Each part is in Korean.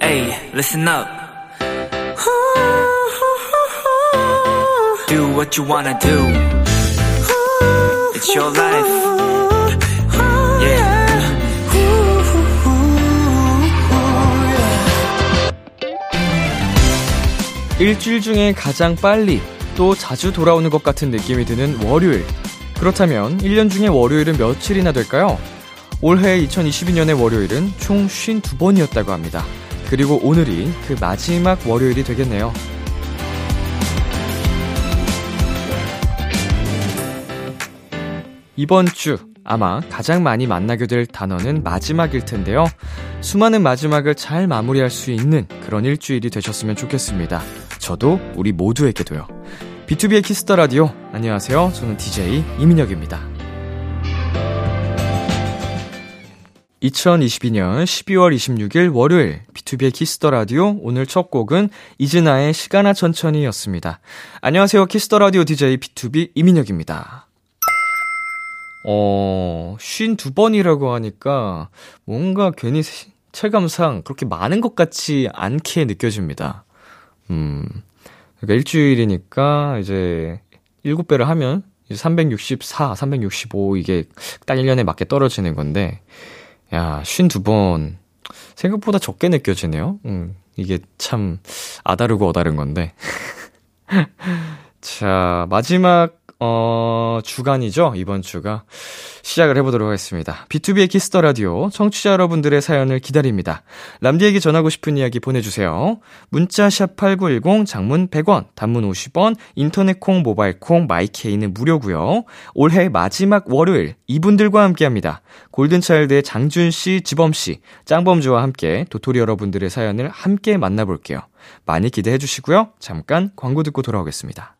Hey, listen up. Do what you wanna do. It's your life. Yeah. 일주일 중에 가장 빨리 또 자주 돌아오는 것 같은 느낌이 드는 월요일. 그렇다면 1년 중에 월요일은 며칠이나 될까요? 올해 2022년의 월요일은 총 52번이었다고 합니다. 그리고 오늘이 그 마지막 월요일이 되겠네요. 이번 주 아마 가장 많이 만나게 될 단어는 마지막일 텐데요. 수많은 마지막을 잘 마무리할 수 있는 그런 일주일이 되셨으면 좋겠습니다. 저도 우리 모두에게도요. 비투비의 Kiss the Radio. 안녕하세요. 저는 DJ 이민혁입니다. 2022년 12월 26일 월요일 비투비의 Kiss the Radio 오늘 첫 곡은 이진아의 시간아 천천히였습니다. 안녕하세요. 키스터 라디오 DJ B2B 이민혁입니다. 어, 52번이라고 하니까 뭔가 괜히 체감상 그렇게 많은 것 같지 않게 느껴집니다. 음. 그러니까 일주일이니까 이제 7배를 하면 이제 364, 365 이게 딱 1년에 맞게 떨어지는 건데 야, 52번 생각보다 적게 느껴지네요. 음. 이게 참 아다르고 어다른 건데. 자, 마지막 어, 주간이죠. 이번 주가. 시작을 해보도록 하겠습니다. B2B의 키스터 라디오 청취자 여러분들의 사연을 기다립니다. 람디에게 전하고 싶은 이야기 보내주세요. 문자샵 8910 장문 100원, 단문 50원, 인터넷 콩, 모바일 콩, 마이케이는 무료고요. 올해 마지막 월요일 이분들과 함께 합니다. 골든차일드의 장준씨, 지범씨, 짱범주와 함께 도토리 여러분들의 사연을 함께 만나볼게요. 많이 기대해 주시고요. 잠깐 광고 듣고 돌아오겠습니다.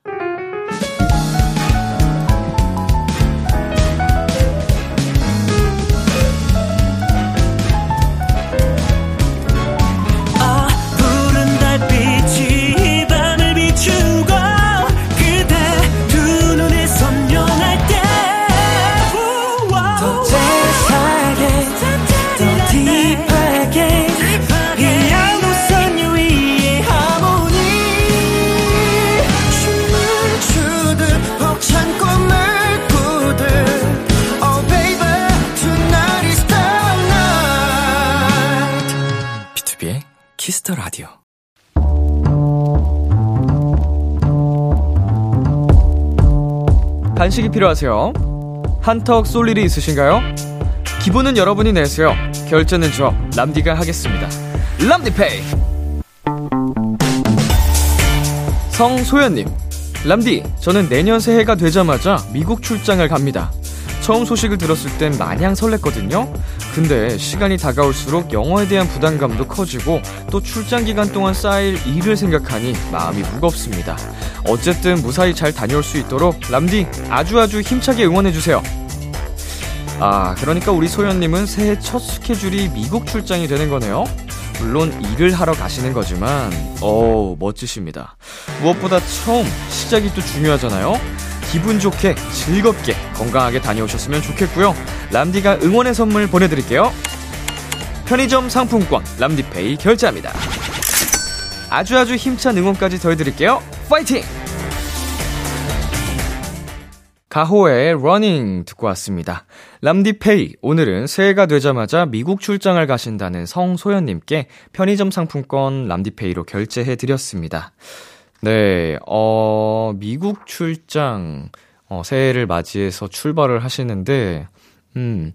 Kiss the 라디오. 간식이 필요하세요? 한턱 쏠 일이 있으신가요? 기분은 여러분이 내세요. 결제는 저 람디가 하겠습니다. 람디페이. 성소연님, 람디, 저는 내년 새해가 되자마자 미국 출장을 갑니다. 처음 소식을 들었을 땐 마냥 설렜거든요. 근데 시간이 다가올수록 영어에 대한 부담감도 커지고 또 출장 기간 동안 쌓일 일을 생각하니 마음이 무겁습니다. 어쨌든 무사히 잘 다녀올 수 있도록 람디 아주 아주 힘차게 응원해주세요. 아, 그러니까 우리 소연님은 새해 첫 스케줄이 미국 출장이 되는 거네요. 물론 일을 하러 가시는 거지만, 어 멋지십니다. 무엇보다 처음 시작이 또 중요하잖아요. 기분 좋게 즐겁게 건강하게 다녀오셨으면 좋겠고요. 람디가 응원의 선물 보내드릴게요. 편의점 상품권 람디페이 결제합니다. 아주 아주 힘찬 응원까지 더해드릴게요. 파이팅! 가호의 Running 듣고 왔습니다. 람디페이, 오늘은 새해가 되자마자 미국 출장을 가신다는 성소연님께 편의점 상품권 람디페이로 결제해드렸습니다. 네, 어, 미국 출장, 어, 새해를 맞이해서 출발을 하시는데, 음,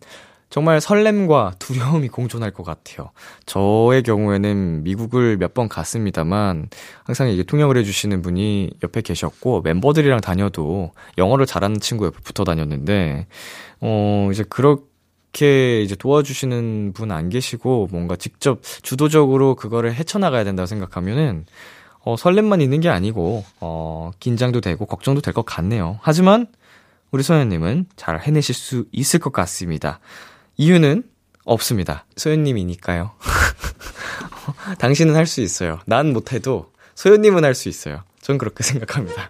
정말 설렘과 두려움이 공존할 것 같아요. 저의 경우에는 미국을 몇 번 갔습니다만, 항상 이게 통역을 해주시는 분이 옆에 계셨고, 멤버들이랑 다녀도 영어를 잘하는 친구 옆에 붙어 다녔는데, 어, 이제 그렇게 이제 도와주시는 분 안 계시고, 뭔가 직접 주도적으로 그거를 헤쳐나가야 된다고 생각하면은, 어, 설렘만 있는 게 아니고, 어, 긴장도 되고, 걱정도 될 것 같네요. 하지만, 우리 소연님은 잘 해내실 수 있을 것 같습니다. 이유는 없습니다. 소연님이니까요. 당신은 할 수 있어요. 난 못해도 소연님은 할 수 있어요. 전 그렇게 생각합니다.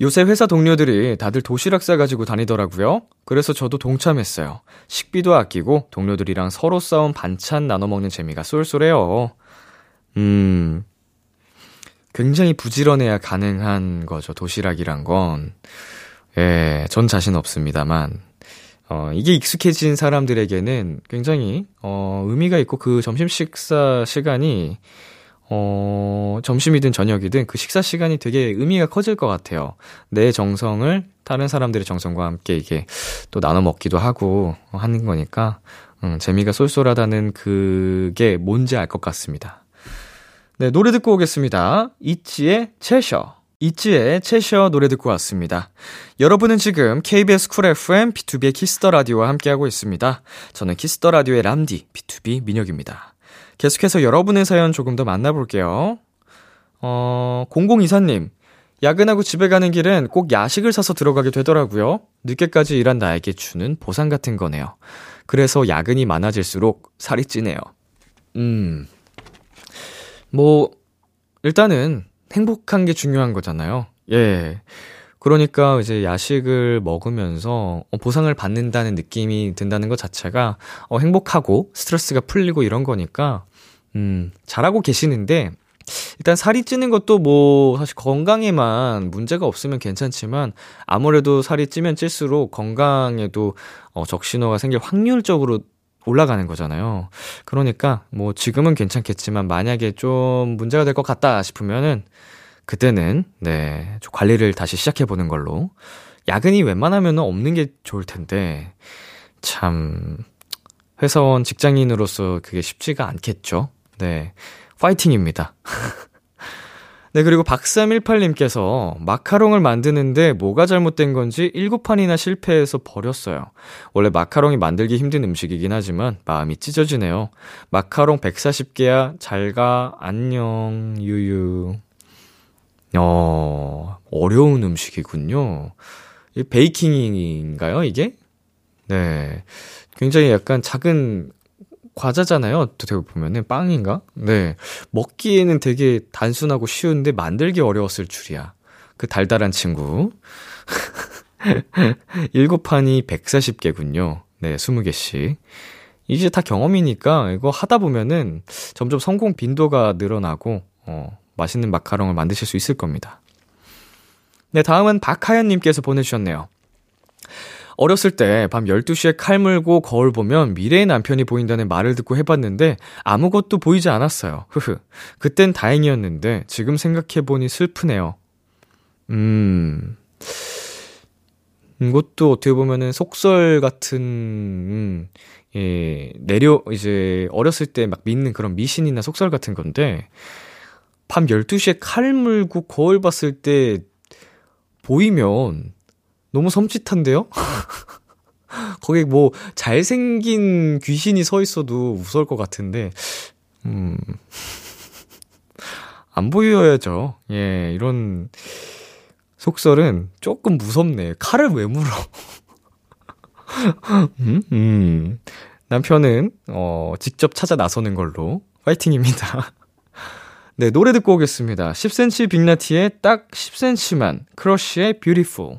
요새 회사 동료들이 다들 도시락 싸가지고 다니더라고요. 그래서 저도 동참했어요. 식비도 아끼고 동료들이랑 서로 싸운 반찬 나눠 먹는 재미가 쏠쏠해요. 음, 굉장히 부지런해야 가능한 거죠. 도시락이란 건. 예, 전 자신 없습니다만. 어, 이게 익숙해진 사람들에게는 굉장히, 어, 의미가 있고 그 점심 식사 시간이 어, 점심이든 저녁이든 그 식사 시간이 되게 의미가 커질 것 같아요. 내 정성을 다른 사람들의 정성과 함께 이게 또 나눠 먹기도 하고 하는 거니까, 음, 재미가 쏠쏠하다는 그게 뭔지 알 것 같습니다. 네, 노래 듣고 오겠습니다. 이치의 채셔. 이치의 채셔 노래 듣고 왔습니다. 여러분은 지금 KBS 쿨 FM B2B의 키스터 라디오와 함께하고 있습니다. 저는 Kiss the 라디오의 람디 BTOB 민혁입니다. 계속해서 여러분의 사연 조금 더 만나볼게요. 어, 0024님. 야근하고 집에 가는 길엔 꼭 야식을 사서 들어가게 되더라고요. 늦게까지 일한 나에게 주는 보상 같은 거네요. 그래서 야근이 많아질수록 살이 찌네요. 음. 뭐, 일단은 행복한 게 중요한 거잖아요. 예. 그러니까 이제 야식을 먹으면서 어, 보상을 받는다는 느낌이 든다는 것 자체가 어, 행복하고 스트레스가 풀리고 이런 거니까 음, 잘하고 계시는데 일단 살이 찌는 것도 뭐 사실 건강에만 문제가 없으면 괜찮지만 아무래도 살이 찌면 찔수록 건강에도 어, 적신호가 생길 확률적으로 올라가는 거잖아요. 그러니까 뭐 지금은 괜찮겠지만 만약에 좀 문제가 될 것 같다 싶으면은 그때는 네, 좀 관리를 다시 시작해 보는 걸로. 야근이 웬만하면 없는 게 좋을 텐데 참 회사원 직장인으로서 그게 쉽지가 않겠죠. 네. 파이팅입니다. 네, 그리고 박삼18님께서 마카롱을 만드는데 뭐가 잘못된 건지 7판이나 실패해서 버렸어요. 원래 마카롱이 만들기 힘든 음식이긴 하지만 마음이 찢어지네요. 마카롱 140개야, 잘 가, 안녕, 유유. 어, 어려운 음식이군요. 이 베이킹인가요, 이게? 네. 굉장히 약간 작은 과자잖아요. 어떻게 보면은 빵인가? 네. 먹기에는 되게 단순하고 쉬운데 만들기 어려웠을 줄이야. 그 달달한 친구. 7판이 140개군요. 네, 20개씩. 이제 다 경험이니까 이거 하다 보면은 점점 성공 빈도가 늘어나고 어, 맛있는 마카롱을 만드실 수 있을 겁니다. 네, 다음은 박하연 님께서 보내 주셨네요. 어렸을 때 밤 12시에 칼 물고 거울 보면 미래의 남편이 보인다는 말을 듣고 해봤는데 아무것도 보이지 않았어요. 흐흐. 그땐 다행이었는데 지금 생각해보니 슬프네요. 음. 이것도 어떻게 보면은 속설 같은, 음, 예, 내려, 이제 어렸을 때 막 믿는 그런 미신이나 속설 같은 건데, 밤 12시에 칼 물고 거울 봤을 때 보이면 너무 섬찟한데요? 거기 뭐 잘생긴 귀신이 서 있어도 무서울 것 같은데, 음, 안 보여야죠. 예, 이런 속설은 조금 무섭네. 칼을 왜 물어? 음, 음. 남편은, 어, 직접 찾아 나서는 걸로. 파이팅입니다. 네, 노래 듣고 오겠습니다. 10cm 빅나티의 딱 10cm만, 크러쉬의. KBS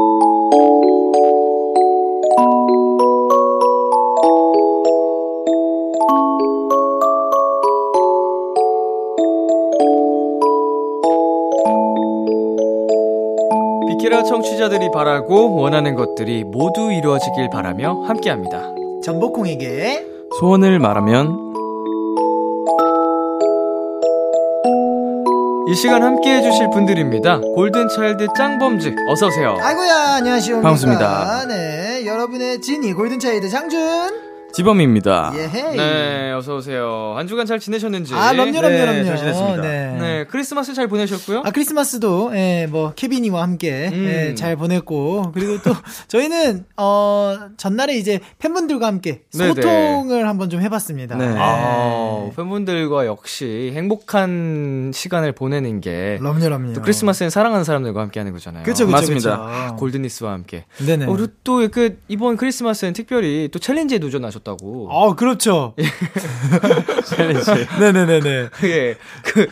비키라 청취자들이 바라고 원하는 것들이 모두 이루어지길 바라며 함께합니다. 전복콩에게 소원을 말하면 이 시간 함께 해주실 분들입니다. 골든차일드 짱범즈, 어서오세요. 아이고야, 안녕하십니까. 반갑습니다. 네, 여러분의 진이 골든차이드 장준. 지범입니다. 예헤이. 네, 어서오세요. 한 주간 잘 지내셨는지. 아, 럼요, 럼요, 네, 럼요. 잘 지냈습니다. 네. 네, 크리스마스 잘 보내셨고요. 아, 크리스마스도, 예, 뭐, 케빈이와 함께, 음. 예, 잘 보냈고, 그리고 또, 저희는, 어, 전날에 이제 팬분들과 함께 네네. 소통을 한번 좀 해봤습니다. 네. 아, 팬분들과 역시 행복한 시간을 보내는 게. 그럼요, 그럼요. 또 크리스마스엔 사랑하는 사람들과 함께 하는 거잖아요. 그쵸, 그쵸, 맞습니다. 그쵸. 골드니스와 함께. 네네. 어, 그리고 또 그, 이번 크리스마스엔 특별히 또 챌린지에 도전하셨다고. 어, 그렇죠. 챌린지. 네네네네. 예, 그,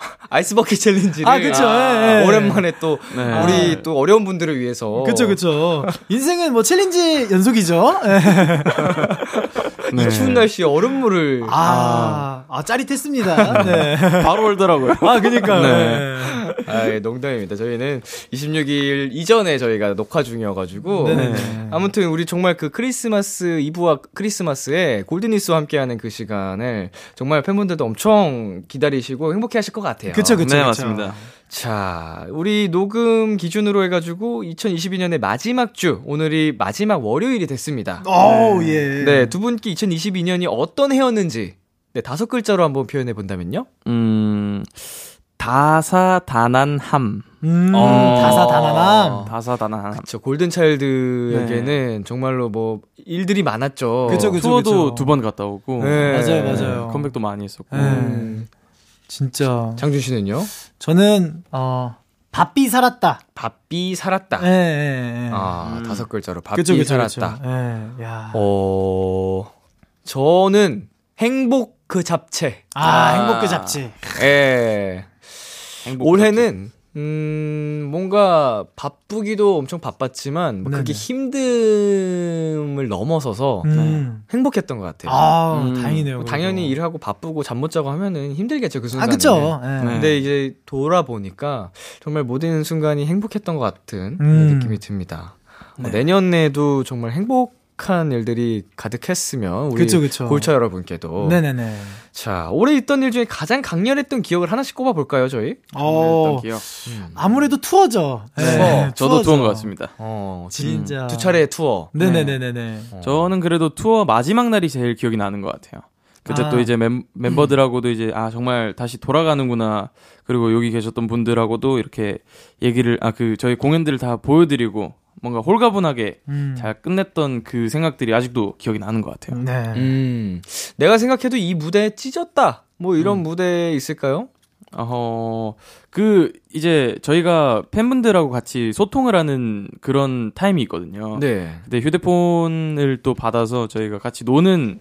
아이스버킷 챌린지를. 아, 그쵸. 예, 예. 오랜만에 또, 네. 우리 또 어려운 분들을 위해서. 그쵸, 그쵸. 인생은 뭐 챌린지 연속이죠. 예. 네. 이 추운 날씨에 얼음물을. 아, 아, 짜릿했습니다. 네. 바로 얼더라고요. 아, 그니까요. 네. 네. 아, 예, 농담입니다. 저희는 26일 이전에 저희가 녹화 중이어가지고. 네네네. 아무튼 우리 정말 그 크리스마스 이브와 크리스마스에 골드니스와 함께하는 그 시간을 정말 팬분들도 엄청 기다리시고 행복해 하실 것 같아요. 그쵸, 그쵸. 네, 그쵸. 맞습니다. 자, 우리 녹음 기준으로 해가지고 2022년의 마지막 주, 오늘이 마지막 월요일이 됐습니다. 어우, 예. 네, 두 분께 2022년이 어떤 해였는지, 네, 다섯 글자로 한번 표현해 본다면요? 음, 다사다난함. 음, 어. 다사다난함. 다사다난함. 저 골든차일드에게는 정말로 뭐, 일들이 많았죠. 그쵸, 그쵸. 투어도 두 번 갔다 오고. 네. 맞아요, 맞아요. 컴백도 많이 했었고. 네. 음, 진짜. 장준 씨는요? 저는, 어, 바삐 살았다. 바삐 살았다. 예, 예, 예. 아, 음. 다섯 글자로 바삐 그쵸, 그쵸, 살았다. 그쵸. 예, 야. 어, 저는 행복 그 잡채. 아, 아. 행복 그 잡지. 예. 올해는 음 뭔가 바쁘기도 엄청 바빴지만 뭐 그게. 힘듦을 넘어서서 음. 행복했던 것 같아요. 아, 음. 다행이네요. 뭐. 당연히 일하고 바쁘고 잠 못 자고 하면은 힘들겠죠 그 아, 순간에. 그쵸. 예. 네. 근데 이제 돌아보니까 정말 모든 순간이 행복했던 것 같은 음. 느낌이 듭니다. 어, 네. 내년에도 정말 행복 한 일들이 가득했으면 우리 그쵸, 그쵸. 골차 여러분께도 네네네. 자 올해 있던 일 중에 가장 강렬했던 기억을 하나씩 꼽아 볼까요 저희? 어, 기억. 아무래도 투어죠. 투어. 예, 저도 투어죠. 투어인 것 같습니다. 어 진짜. 두 차례의 투어. 네네네네 네. 어. 저는 그래도 투어 마지막 날이 제일 기억이 나는 것 같아요. 그때 아. 또 이제 멤, 멤버들하고도 이제 아 정말 다시 돌아가는구나. 그리고 여기 계셨던 분들하고도 이렇게 얘기를 아 그 저희 공연들을 다 보여드리고 뭔가 홀가분하게 음. 잘 끝냈던 그 생각들이 아직도 기억이 나는 것 같아요. 네. 음 내가 생각해도 이 무대 찢었다. 뭐 이런 무대 있을까요? 어, 그, 이제 저희가 팬분들하고 같이 소통을 하는 그런 타임이 있거든요. 네. 근데 휴대폰을 또 받아서 저희가 같이 노는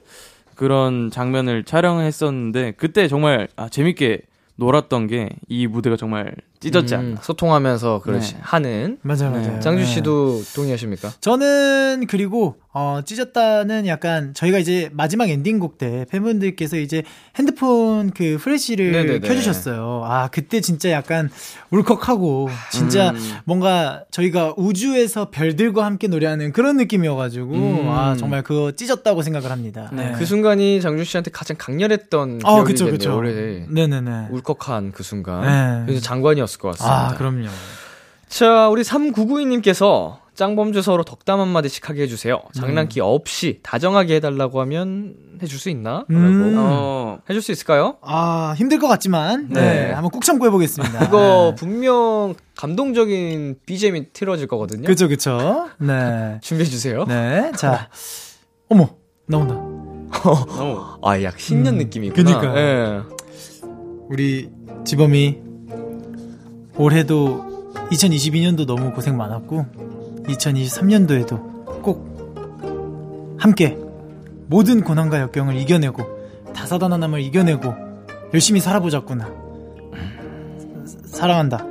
그런 장면을 촬영했었는데, 그때 정말, 아, 재밌게 놀았던 게 이 무대가 정말 찢었지 않나. 음, 소통하면서 그렇지 네. 하는. 맞아요, 네. 맞아요. 장준 네. 씨도 동의하십니까? 저는 그리고 어 찢었다는 약간 저희가 이제 마지막 엔딩곡 때 팬분들께서 이제 핸드폰 그 프레시를 네네네. 켜주셨어요. 아 그때 진짜 약간 울컥하고 진짜 음. 뭔가 저희가 우주에서 별들과 함께 노래하는 그런 느낌이어가지고 음. 아 정말 그거 찢었다고 생각을 합니다. 네. 그 순간이 장준 씨한테 가장 강렬했던 아 기억이겠네요. 그쵸 그쵸. 올해 네네네. 울컥한 그 순간. 네. 그래서 장관이었 을 것 같습니다. 아 그럼요. 자, 우리 3992님께서 짱범주 서로 덕담 한마디씩 하게 해주세요. 장난기 없이 다정하게 해달라고 하면 해줄 수 있나? 음. 어, 해줄 수 있을까요? 아 힘들 것 같지만 네, 네. 한번 꾹 참고 해보겠습니다. 이거 분명 감동적인 BGM이 틀어질 거거든요. 그쵸 그쵸. 네. 준비해주세요. 네. 자 어머 나온다. 너무. 아, 약 신년 음, 느낌이구나. 그니까요. 예. 우리 지범이 올해도 2022년도 너무 고생 많았고 2023년도에도 꼭 함께 모든 고난과 역경을 이겨내고 다사다난함을 이겨내고 열심히 살아보자꾸나 사랑한다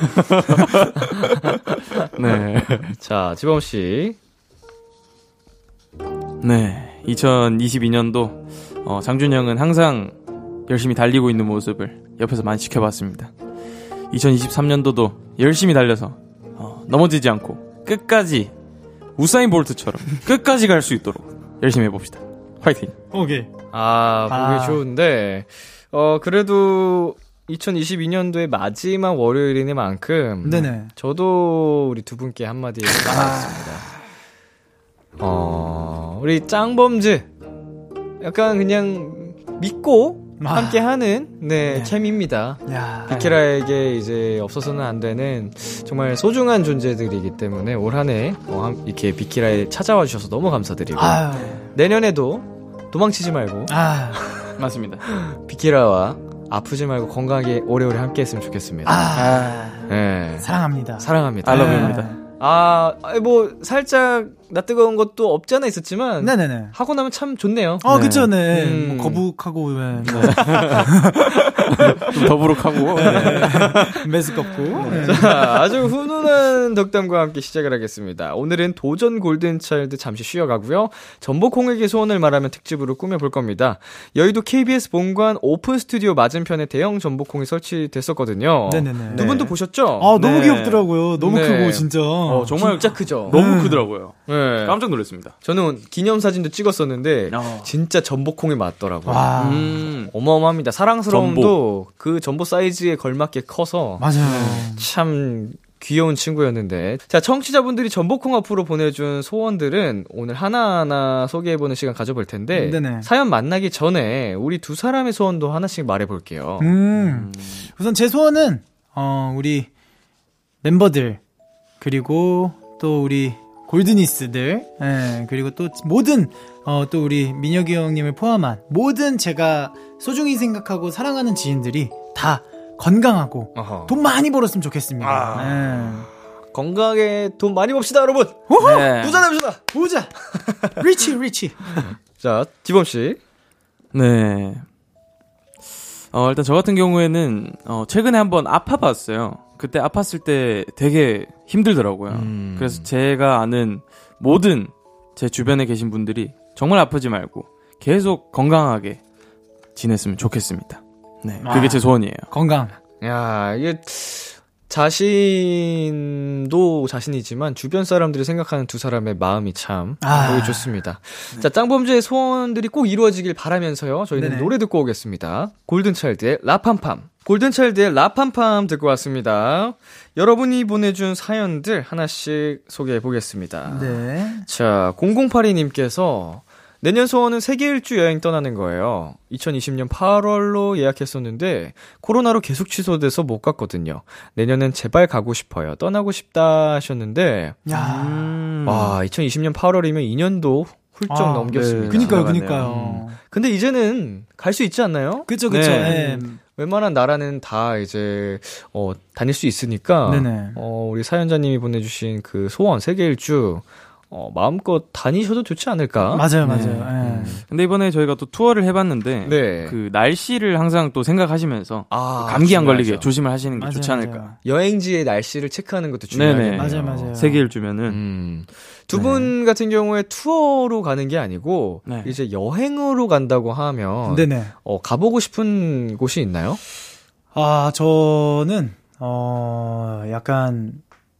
네. 자, 지범 씨. 네. 2022년도, 어, 장준 형은 항상 열심히 달리고 있는 모습을 옆에서 많이 지켜봤습니다. 2023년도도 열심히 달려서, 어, 넘어지지 않고, 끝까지, 우사인 볼트처럼, 끝까지 갈 수 있도록 열심히 해봅시다. 화이팅! 오케이 아, 보기 아. 좋은데, 어, 그래도 2022년도의 마지막 월요일이니만큼 네네. 저도 우리 두 분께 한마디 나가겠습니다. 어, 우리 짱범즈 약간 그냥 믿고 아. 함께하는 네, 네. 캠입니다. 야. 비키라에게 이제 없어서는 안 되는 정말 소중한 존재들이기 때문에 올 한해 어, 한- 이렇게 비키라에 찾아와 주셔서 너무 감사드리고 아유. 내년에도 도망치지 말고 아. 맞습니다. 비키라와 아프지 말고 건강하게 오래오래 함께 했으면 좋겠습니다. 아. 네. 사랑합니다. 사랑합니다. 알러뷰입니다. 아, 뭐 살짝 나 뜨거운 것도 없지 않아 있었지만 네네네. 하고 나면 참 좋네요. 어, 네. 그쵸, 네. 음. 뭐 거북하고, 왜. 좀 더부룩하고. 메스껍고. 네. 자, 아주 훈훈한 덕담과 함께 시작을 하겠습니다. 오늘은 도전 골든차일드 잠시 쉬어가고요. 전복콩에게 소원을 말하면 특집으로 꾸며볼 겁니다. 여의도 KBS 본관 오픈 스튜디오 맞은편에 대형 전복콩이 설치됐었거든요. 네네네. 두 분도 보셨죠? 아, 너무 네. 귀엽더라고요. 너무 네. 크고, 진짜. 어, 정말 진짜 크죠? 너무 크더라고요. 네. 깜짝 놀랐습니다. 저는 기념사진도 찍었었는데 어. 진짜 전복콩이 맞더라고요. 와. 음. 어마어마합니다. 사랑스러움도 그 전복 사이즈에 걸맞게 커서 맞아요. 참 귀여운 친구였는데. 자, 청취자분들이 전복콩 앞으로 보내준 소원들은 오늘 하나하나 소개해보는 시간 가져볼 텐데. 네네. 사연 만나기 전에 우리 두 사람의 소원도 하나씩 말해볼게요. 음. 우선 제 소원은, 어, 우리 멤버들, 그리고 또 우리 골드니스들, 예, 그리고 또 모든, 어, 또 우리 민혁이 형님을 포함한 모든 제가 소중히 생각하고 사랑하는 지인들이 다 건강하고 어허. 돈 많이 벌었으면 좋겠습니다. 아. 건강하게 돈 많이 벌시다, 여러분! 네. 부자 됩시다! 예. 보자! 리치, 리치. 자, 지범씨. 네. 어, 일단 저 같은 경우에는, 어, 최근에 한번 아파봤어요. 그때 아팠을 때 되게 힘들더라고요. 음. 그래서 제가 아는 모든 제 주변에 계신 분들이 정말 아프지 말고 계속 건강하게 지냈으면 좋겠습니다. 네. 그게 아. 제 소원이에요. 건강. 야, 이게 자신도 자신이지만 주변 사람들이 생각하는 두 사람의 마음이 참 아. 보기 좋습니다. 자, 짱범주의 소원들이 꼭 이루어지길 바라면서요. 저희는 네네. 노래 듣고 오겠습니다. 골든차일드의 라팜팜. 골든차일드의 라팜팜 듣고 왔습니다. 여러분이 보내준 사연들 하나씩 소개해 보겠습니다. 네. 자, 0082님께서 내년 소원은 세계 일주 여행 떠나는 거예요. 2020년 8월로 예약했었는데 코로나로 계속 취소돼서 못 갔거든요. 내년엔 제발 가고 싶어요. 떠나고 싶다 하셨는데 야. 음. 와, 2020년 8월이면 2년도 훌쩍 아, 넘겼습니다. 네. 그니까요. 그니까요. 근데 이제는 갈 수 있지 않나요? 그쵸, 그쵸. 네. 예. 웬만한 나라는 다 이제 어 다닐 수 있으니까 네네. 어 우리 사연자님이 보내주신 그 소원 세계 일주 어 마음껏 다니셔도 좋지 않을까? 맞아요, 네. 맞아요. 예. 근데 이번에 저희가 또 투어를 해봤는데, 네. 그 날씨를 항상 또 생각하시면서 아, 감기 안 걸리게. 조심을 하시는 게 맞아요, 좋지 맞아요. 않을까. 여행지의 날씨를 체크하는 것도 네네. 중요하겠네요. 맞아요, 맞아요. 세계 일주면은 음. 두분 같은 경우에 투어로 가는 게 아니고 네. 이제 여행으로 간다고 하면 네네. 어, 가보고 싶은 곳이 있나요? 아, 저는, 어, 약간,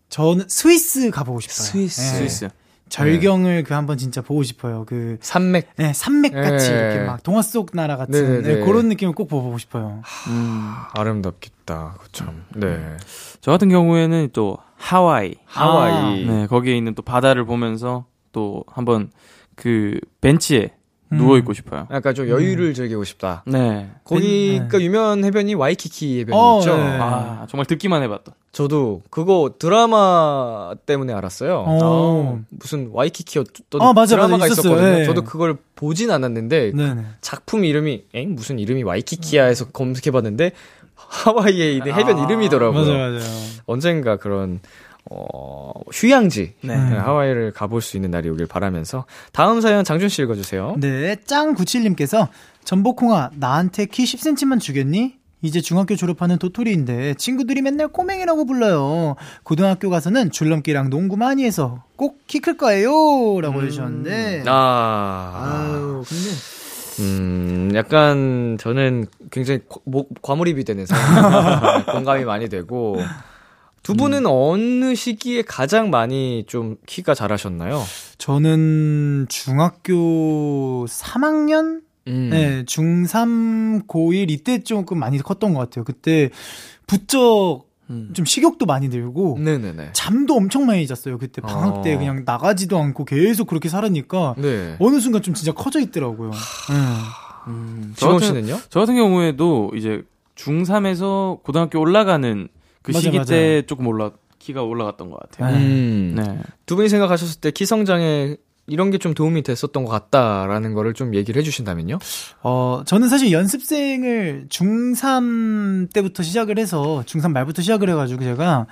저는 스위스 가보고 싶어요. 스위스. 예. 스위스. 절경을 그 한번 진짜 보고 싶어요. 그, 산맥. 네, 산맥 같이 예. 이렇게 막 동화 속 나라 같은 네네네. 네, 그런 느낌을 꼭 보고 싶어요. 음. 아름답겠다. 그참. 네. 저 같은 경우에는 또 하와이. 하와이. 네, 거기에 있는 또 바다를 보면서 또 한번 그 벤치에 음. 누워 있고 싶어요. 약간 좀 여유를 즐기고 싶다. 네. 거기가 네. 유명한 해변이 와이키키 해변이 어, 있죠. 네. 아, 정말 듣기만 해봤던. 저도 그거 드라마 때문에 알았어요. 어. 어, 무슨 와이키키였던 아, 맞아, 드라마가 맞아. 있었거든요. 예. 저도 그걸 보진 않았는데 네네. 작품 이름이 엥 무슨 이름이 와이키키야 해서 검색해봤는데 하와이에 있는 해변 아, 이름이더라고요. 맞아요, 맞아요. 언젠가 그런 어 휴양지 네. 네, 하와이를 가볼 수 있는 날이 오길 바라면서 다음 사연 장준 씨 읽어주세요. 네, 짱 97님께서 전복콩아, 나한테 키 10cm만 주겠니? 이제 중학교 졸업하는 도토리인데 친구들이 맨날 꼬맹이라고 불러요. 고등학교 가서는 줄넘기랑 농구 많이 해서 꼭 키 클 거예요. 라고 해주셨는데. 아, 아유, 근데. 음, 약간 저는 굉장히 과- 뭐- 과몰입이 되는 상황. 공감이 많이 되고. 두 분은 어느 시기에 가장 많이 좀 키가 자라셨나요? 저는 중학교 3학년? 음. 네, 중3, 고1 이때 조금 많이 컸던 것 같아요. 그때 부쩍 음. 좀 식욕도 많이 들고 네네네. 잠도 엄청 많이 잤어요. 그때 방학 어. 때 그냥 나가지도 않고 계속 그렇게 살았니까 네. 어느 순간 좀 진짜 커져 있더라고요. 네. 음, 저 같은, 씨는요? 저 같은 경우에도 이제 중3에서 고등학교 올라가는 그 맞아, 시기 맞아. 때 조금 올라 키가 올라갔던 것 같아요. 음. 네. 두 분이 생각하셨을 때 키 성장에 이런 게 좀 도움이 됐었던 것 같다라는 거를 좀 얘기를 해주신다면요? 어, 저는 사실 연습생을 중3 때부터 시작을 해서, 중3 말부터 시작을 해가지고 제가,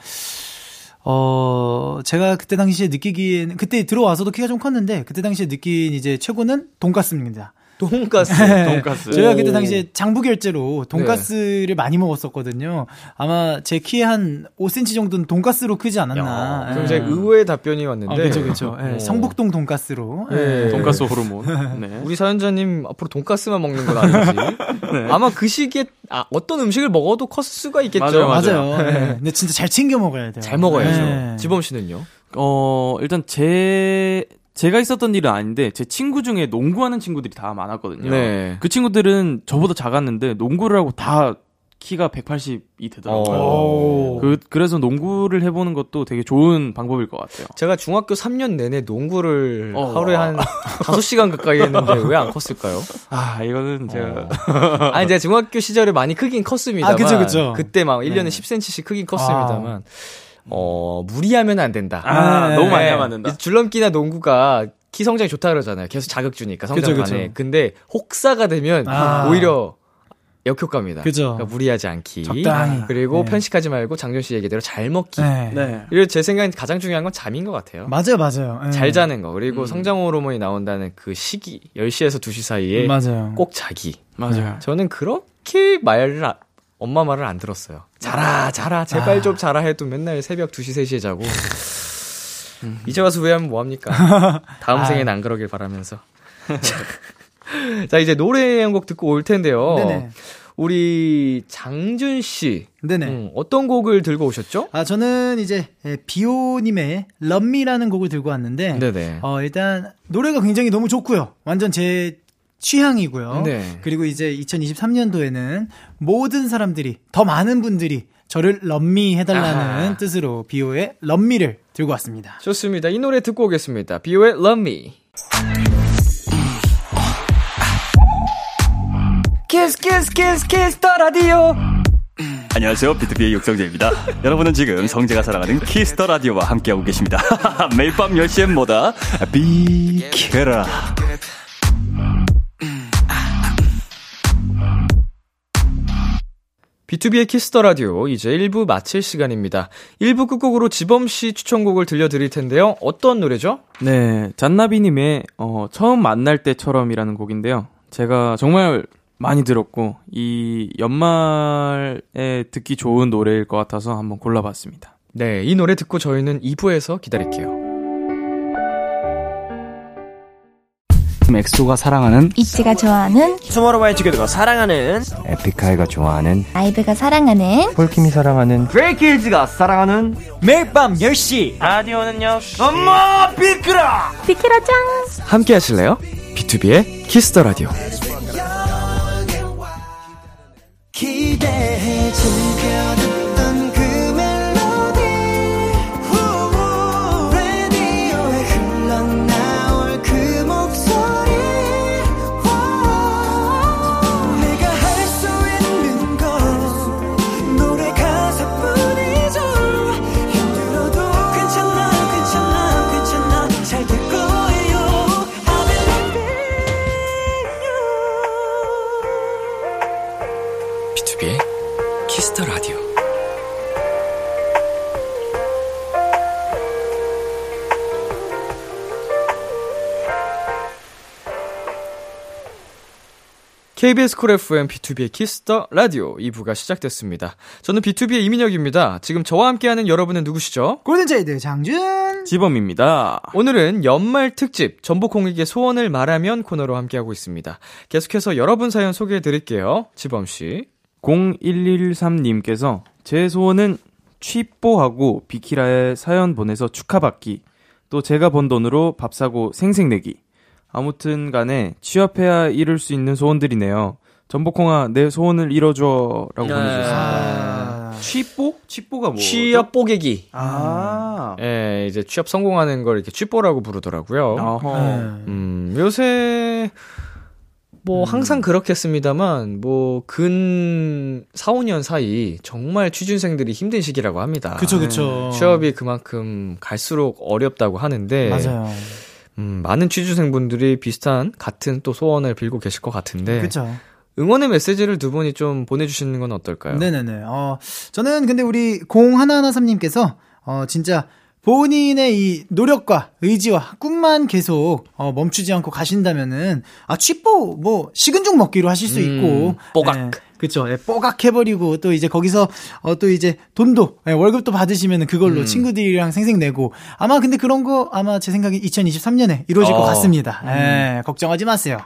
어, 제가 그때 당시에 느끼기에는, 그때 들어와서도 키가 좀 컸는데, 그때 당시에 느낀 이제 최고는 돈가스입니다. 돈가스. 돈가스. 저희가 오. 그때 당시에 장부 결제로 돈가스를 많이 먹었었거든요. 아마 제 키에 한 5cm 정도는 돈가스로 크지 않았나. 야, 그럼 예. 이제 의외의 답변이 왔는데. 아, 그죠, 그죠. 예, 어. 성북동 돈가스로. 네. 예. 돈가스 호르몬. 네. 우리 사연자님 앞으로 돈가스만 먹는 건 아니지? 아마 그 시기에 아, 어떤 음식을 먹어도 컸을 수가 있겠죠. 맞아요, 맞아요. 예. 근데 진짜 잘 챙겨 먹어야 돼요. 잘 먹어야죠. 예. 지범 씨는요? 어, 일단 제, 제가 있었던 일은 아닌데, 제 친구 중에 농구하는 친구들이 다 많았거든요. 네. 그 친구들은 저보다 작았는데, 농구를 하고 다 키가 180이 되더라고요. 어. 그, 그래서 농구를 해보는 것도 되게 좋은 방법일 것 같아요. 제가 중학교 3년 내내 농구를 어. 하루에 한 5시간 가까이 했는데 왜 안 컸을까요? 아, 이거는 제가. 아니, 제가 중학교 시절에 많이 크긴 컸습니다만. 아, 그죠, 그죠. 그때 막 1년에 네. 10cm씩 크긴 컸습니다만. 어, 무리하면 안 된다. 아, 네. 너무 많이 네. 하면 안 된다. 이 줄넘기나 농구가 키 성장이 좋다 그러잖아요. 계속 자극 주니까 성장 반에. 근데 혹사가 되면 아. 오히려 역효과입니다. 그죠. 그러니까 무리하지 않기. 적당히. 그리고 네. 편식하지 말고 장준 씨 얘기대로 잘 먹기. 네. 네. 그리고 제 생각엔 가장 중요한 건 잠인 것 같아요. 맞아요, 맞아요. 예. 잘 자는 거. 그리고 음. 성장 호르몬이 나온다는 그 시기 10시에서 2시 사이에 맞아요. 꼭 자기. 맞아요. 저는 그렇게 말을 아- 엄마 말을 안 들었어요. 자라, 자라, 제발 아. 좀 자라 해도 맨날 새벽 2시, 3시에 자고. 이제 와서 후회하면 뭐합니까? 다음 아. 생엔 안 그러길 바라면서. 자, 이제 노래 한 곡 듣고 올 텐데요. 네네. 우리 장준 씨. 네네. 음, 어떤 곡을 들고 오셨죠? 아, 저는 이제 예, 비오님의 럼미라는 곡을 들고 왔는데, 네네. 어, 일단 노래가 굉장히 너무 좋고요. 완전 제 취향이고요. 네. 그리고 이제 2023년도에는 모든 사람들이 더 많은 분들이 저를 Love Me 해달라는 아. 뜻으로 비오의 Love Me를 들고 왔습니다. 좋습니다. 이 노래 듣고 오겠습니다. 비오의 Love Me. Kiss Kiss Kiss Kiss the 라디오 안녕하세요. BTOB의 육성재입니다. 여러분은 지금 성재가 사랑하는 Kiss the 라디오와 함께하고 계십니다. 매일 밤 10시엔 뭐다? 비케라. B2B의 키스터 라디오 이제 1부 마칠 시간입니다. 1부 끝곡으로 지범 씨 추천곡을 들려드릴 텐데요. 어떤 노래죠? 네, 잔나비님의 어, 처음 만날 때처럼이라는 곡인데요. 제가 정말 많이 들었고 이 연말에 듣기 좋은 노래일 것 같아서 한번 골라봤습니다. 네, 이 노래 듣고 저희는 2부에서 기다릴게요. 엑소가 사랑하는 있지가 좋아하는 투모로우바이 투게더가 사랑하는 에픽하이가 좋아하는 아이브가 사랑하는 폴킴이 사랑하는 스트레이 키즈가 사랑하는 매일 밤 10시 라디오는요 엄마 비키라 비키라 짱 함께 하실래요? B2B의 키스터 라디오. 기대해 KBS 쿨 FM B2B의 키스터 라디오 2부가 시작됐습니다. 저는 BTOB의 이민혁입니다. 지금 저와 함께하는 여러분은 누구시죠? 골든차일드 장준! 지범입니다. 오늘은 연말 특집 전복콩에게 소원을 말하면 코너로 함께하고 있습니다. 계속해서 여러분 사연 소개해 드릴게요. 지범 씨. 0113님께서 제 소원은 취뽀하고 비키라에 사연 보내서 축하받기. 또 제가 번 돈으로 밥 사고 생색내기. 아무튼 간에 취업해야 이룰 수 있는 소원들이네요. 전복콩아, 내 소원을 이뤄줘. 라고 보내주셨습니다. 아, 취뽀? 취뽀가 뭐? 취업 뽀개기. 아. 예, 이제 취업 성공하는 걸 이렇게 취뽀라고 부르더라고요. 어허. 네. 음, 요새, 뭐, 항상 그렇겠습니다만, 뭐, 근 4, 5년 사이, 정말 취준생들이 힘든 시기라고 합니다. 그쵸, 그쵸. 취업이 그만큼 갈수록 어렵다고 하는데, 맞아요. 음, 많은 취준생분들이 비슷한, 같은 또 소원을 빌고 계실 것 같은데, 그쵸. 응원의 메시지를 두 분이 좀 보내주시는 건 어떨까요? 네네네. 어, 저는 근데 우리 0113님께서, 어, 진짜 본인의 이 노력과 의지와 꿈만 계속, 어, 멈추지 않고 가신다면은, 아, 취뽀, 뭐, 식은 죽 먹기로 하실 수 음, 있고. 뽀각. 예, 그쵸. 예, 뽀각 해버리고, 또 이제 거기서, 어, 또 이제 돈도, 예, 월급도 받으시면은 그걸로 음. 친구들이랑 생생 내고. 아마 근데 그런 거 아마 제 생각에 2023년에 이루어질 것 어. 같습니다. 예, 걱정하지 마세요.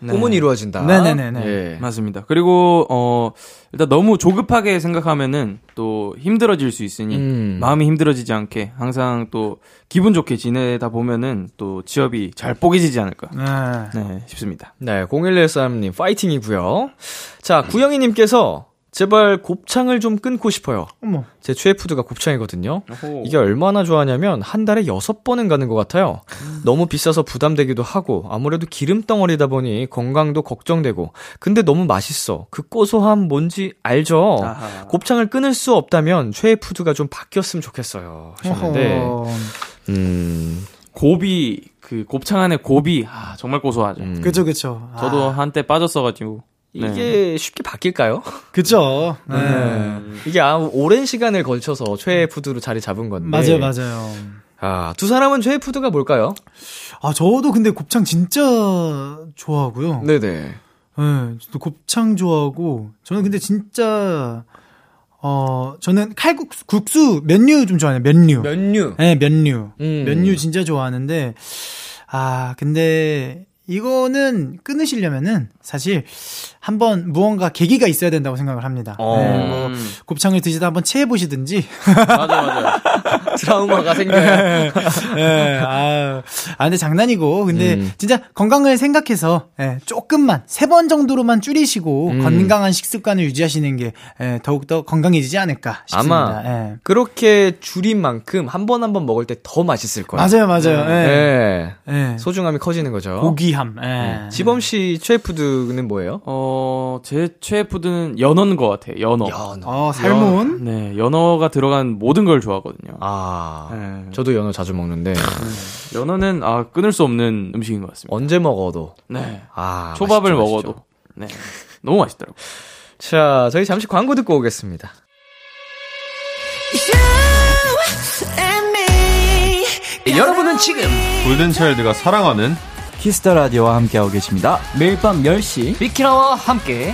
네. 꿈은 이루어진다. 네네네네. 예. 맞습니다. 그리고 어 일단 너무 조급하게 생각하면은 또 힘들어질 수 있으니 음. 마음이 힘들어지지 않게 항상 또 기분 좋게 지내다 보면은 또 취업이 잘 뽀개지지 않을까 네. 네 싶습니다. 네, 0113님 파이팅이고요. 자, 구영희님께서 제발 곱창을 좀 끊고 싶어요. 어머. 제 최애 푸드가 곱창이거든요. 이게 얼마나 좋아하냐면 한 달에 여섯 번은 가는 것 같아요. 너무 비싸서 부담되기도 하고 아무래도 기름 덩어리다 보니 건강도 걱정되고 근데 너무 맛있어. 그 고소함 뭔지 알죠? 아하. 곱창을 끊을 수 없다면 최애 푸드가 좀 바뀌었으면 좋겠어요. 하셨는데 어허. 음, 고비 그 곱창 안에 고비 아 정말 고소하죠. 음. 그쵸, 그쵸. 저도 아, 한때 빠졌어가지고 네. 이게 쉽게 바뀔까요? 그쵸. 네. 이게 아, 오랜 시간을 걸쳐서 최애 푸드로 자리 잡은 건데. 맞아요, 맞아요. 아, 두 사람은 최애 푸드가 뭘까요? 아, 저도 근데 곱창 진짜 좋아하고요. 네. 네 네. 저도 곱창 좋아하고, 저는 근데 진짜, 어, 저는 칼국수, 국수, 면류 좀 좋아해요, 면류. 면류. 네, 면류. 음. 면류 진짜 좋아하는데, 아, 근데, 이거는 끊으시려면은, 사실, 한번 무언가 계기가 있어야 된다고 생각을 합니다. 어. 네, 뭐, 음. 곱창을 드시다 한번 체해 보시든지, 맞아 맞아. 트라우마가 생겨요. 예, 아, 아, 근데 장난이고, 근데 음. 진짜 건강을 생각해서, 예, 조금만, 세 번 정도로만 줄이시고, 음. 건강한 식습관을 유지하시는 게, 예, 더욱 더 건강해지지 않을까 싶습니다. 아마 예. 그렇게 줄인 만큼 한 번 한 번 먹을 때 더 맛있을 거예요. 맞아요, 맞아요. 예. 네. 예. 소중함이 커지는 거죠. 고기 함, 예. 네. 지범 씨 최애 푸드는 뭐예요? 어, 제 최애 푸드는 연어인 것 같아요. 연어. 연어. 어, 살몬. 네, 연어가 들어간 모든 걸 좋아하거든요. 아, 네. 저도 연어 자주 먹는데 연어는 아 끊을 수 없는 음식인 것 같습니다. 언제 먹어도 네, 아 초밥을 맛있죠, 먹어도 맛있죠. 네, 너무 맛있더라고. 요 자, 저희 잠시 광고 듣고 오겠습니다. 여러분은 지금 골든차일드가 사랑하는 Kiss the 라디오와 함께하고 계십니다. 매일 밤 10시 비키라와 함께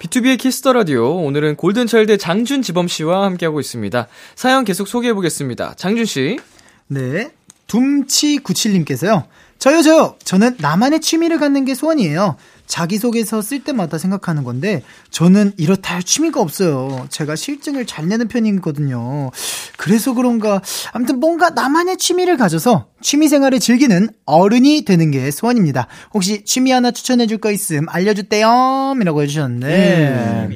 B2B의 키스터 라디오 오늘은 골든차일드 장준 지범 씨와 함께하고 있습니다. 사연 계속 소개해 보겠습니다. 장준 씨. 네. 둠치 97님께서요. 저요, 저요. 저는 나만의 취미를 갖는 게 소원이에요. 자기소개서 쓸 때마다 생각하는 건데, 저는 이렇다 할 취미가 없어요. 제가 실증을 잘 내는 편이거든요. 그래서 그런가, 아무튼 뭔가 나만의 취미를 가져서 취미 생활을 즐기는 어른이 되는 게 소원입니다. 혹시 취미 하나 추천해 줄 거 있음 알려주대요. 이라고 해 주셨는데,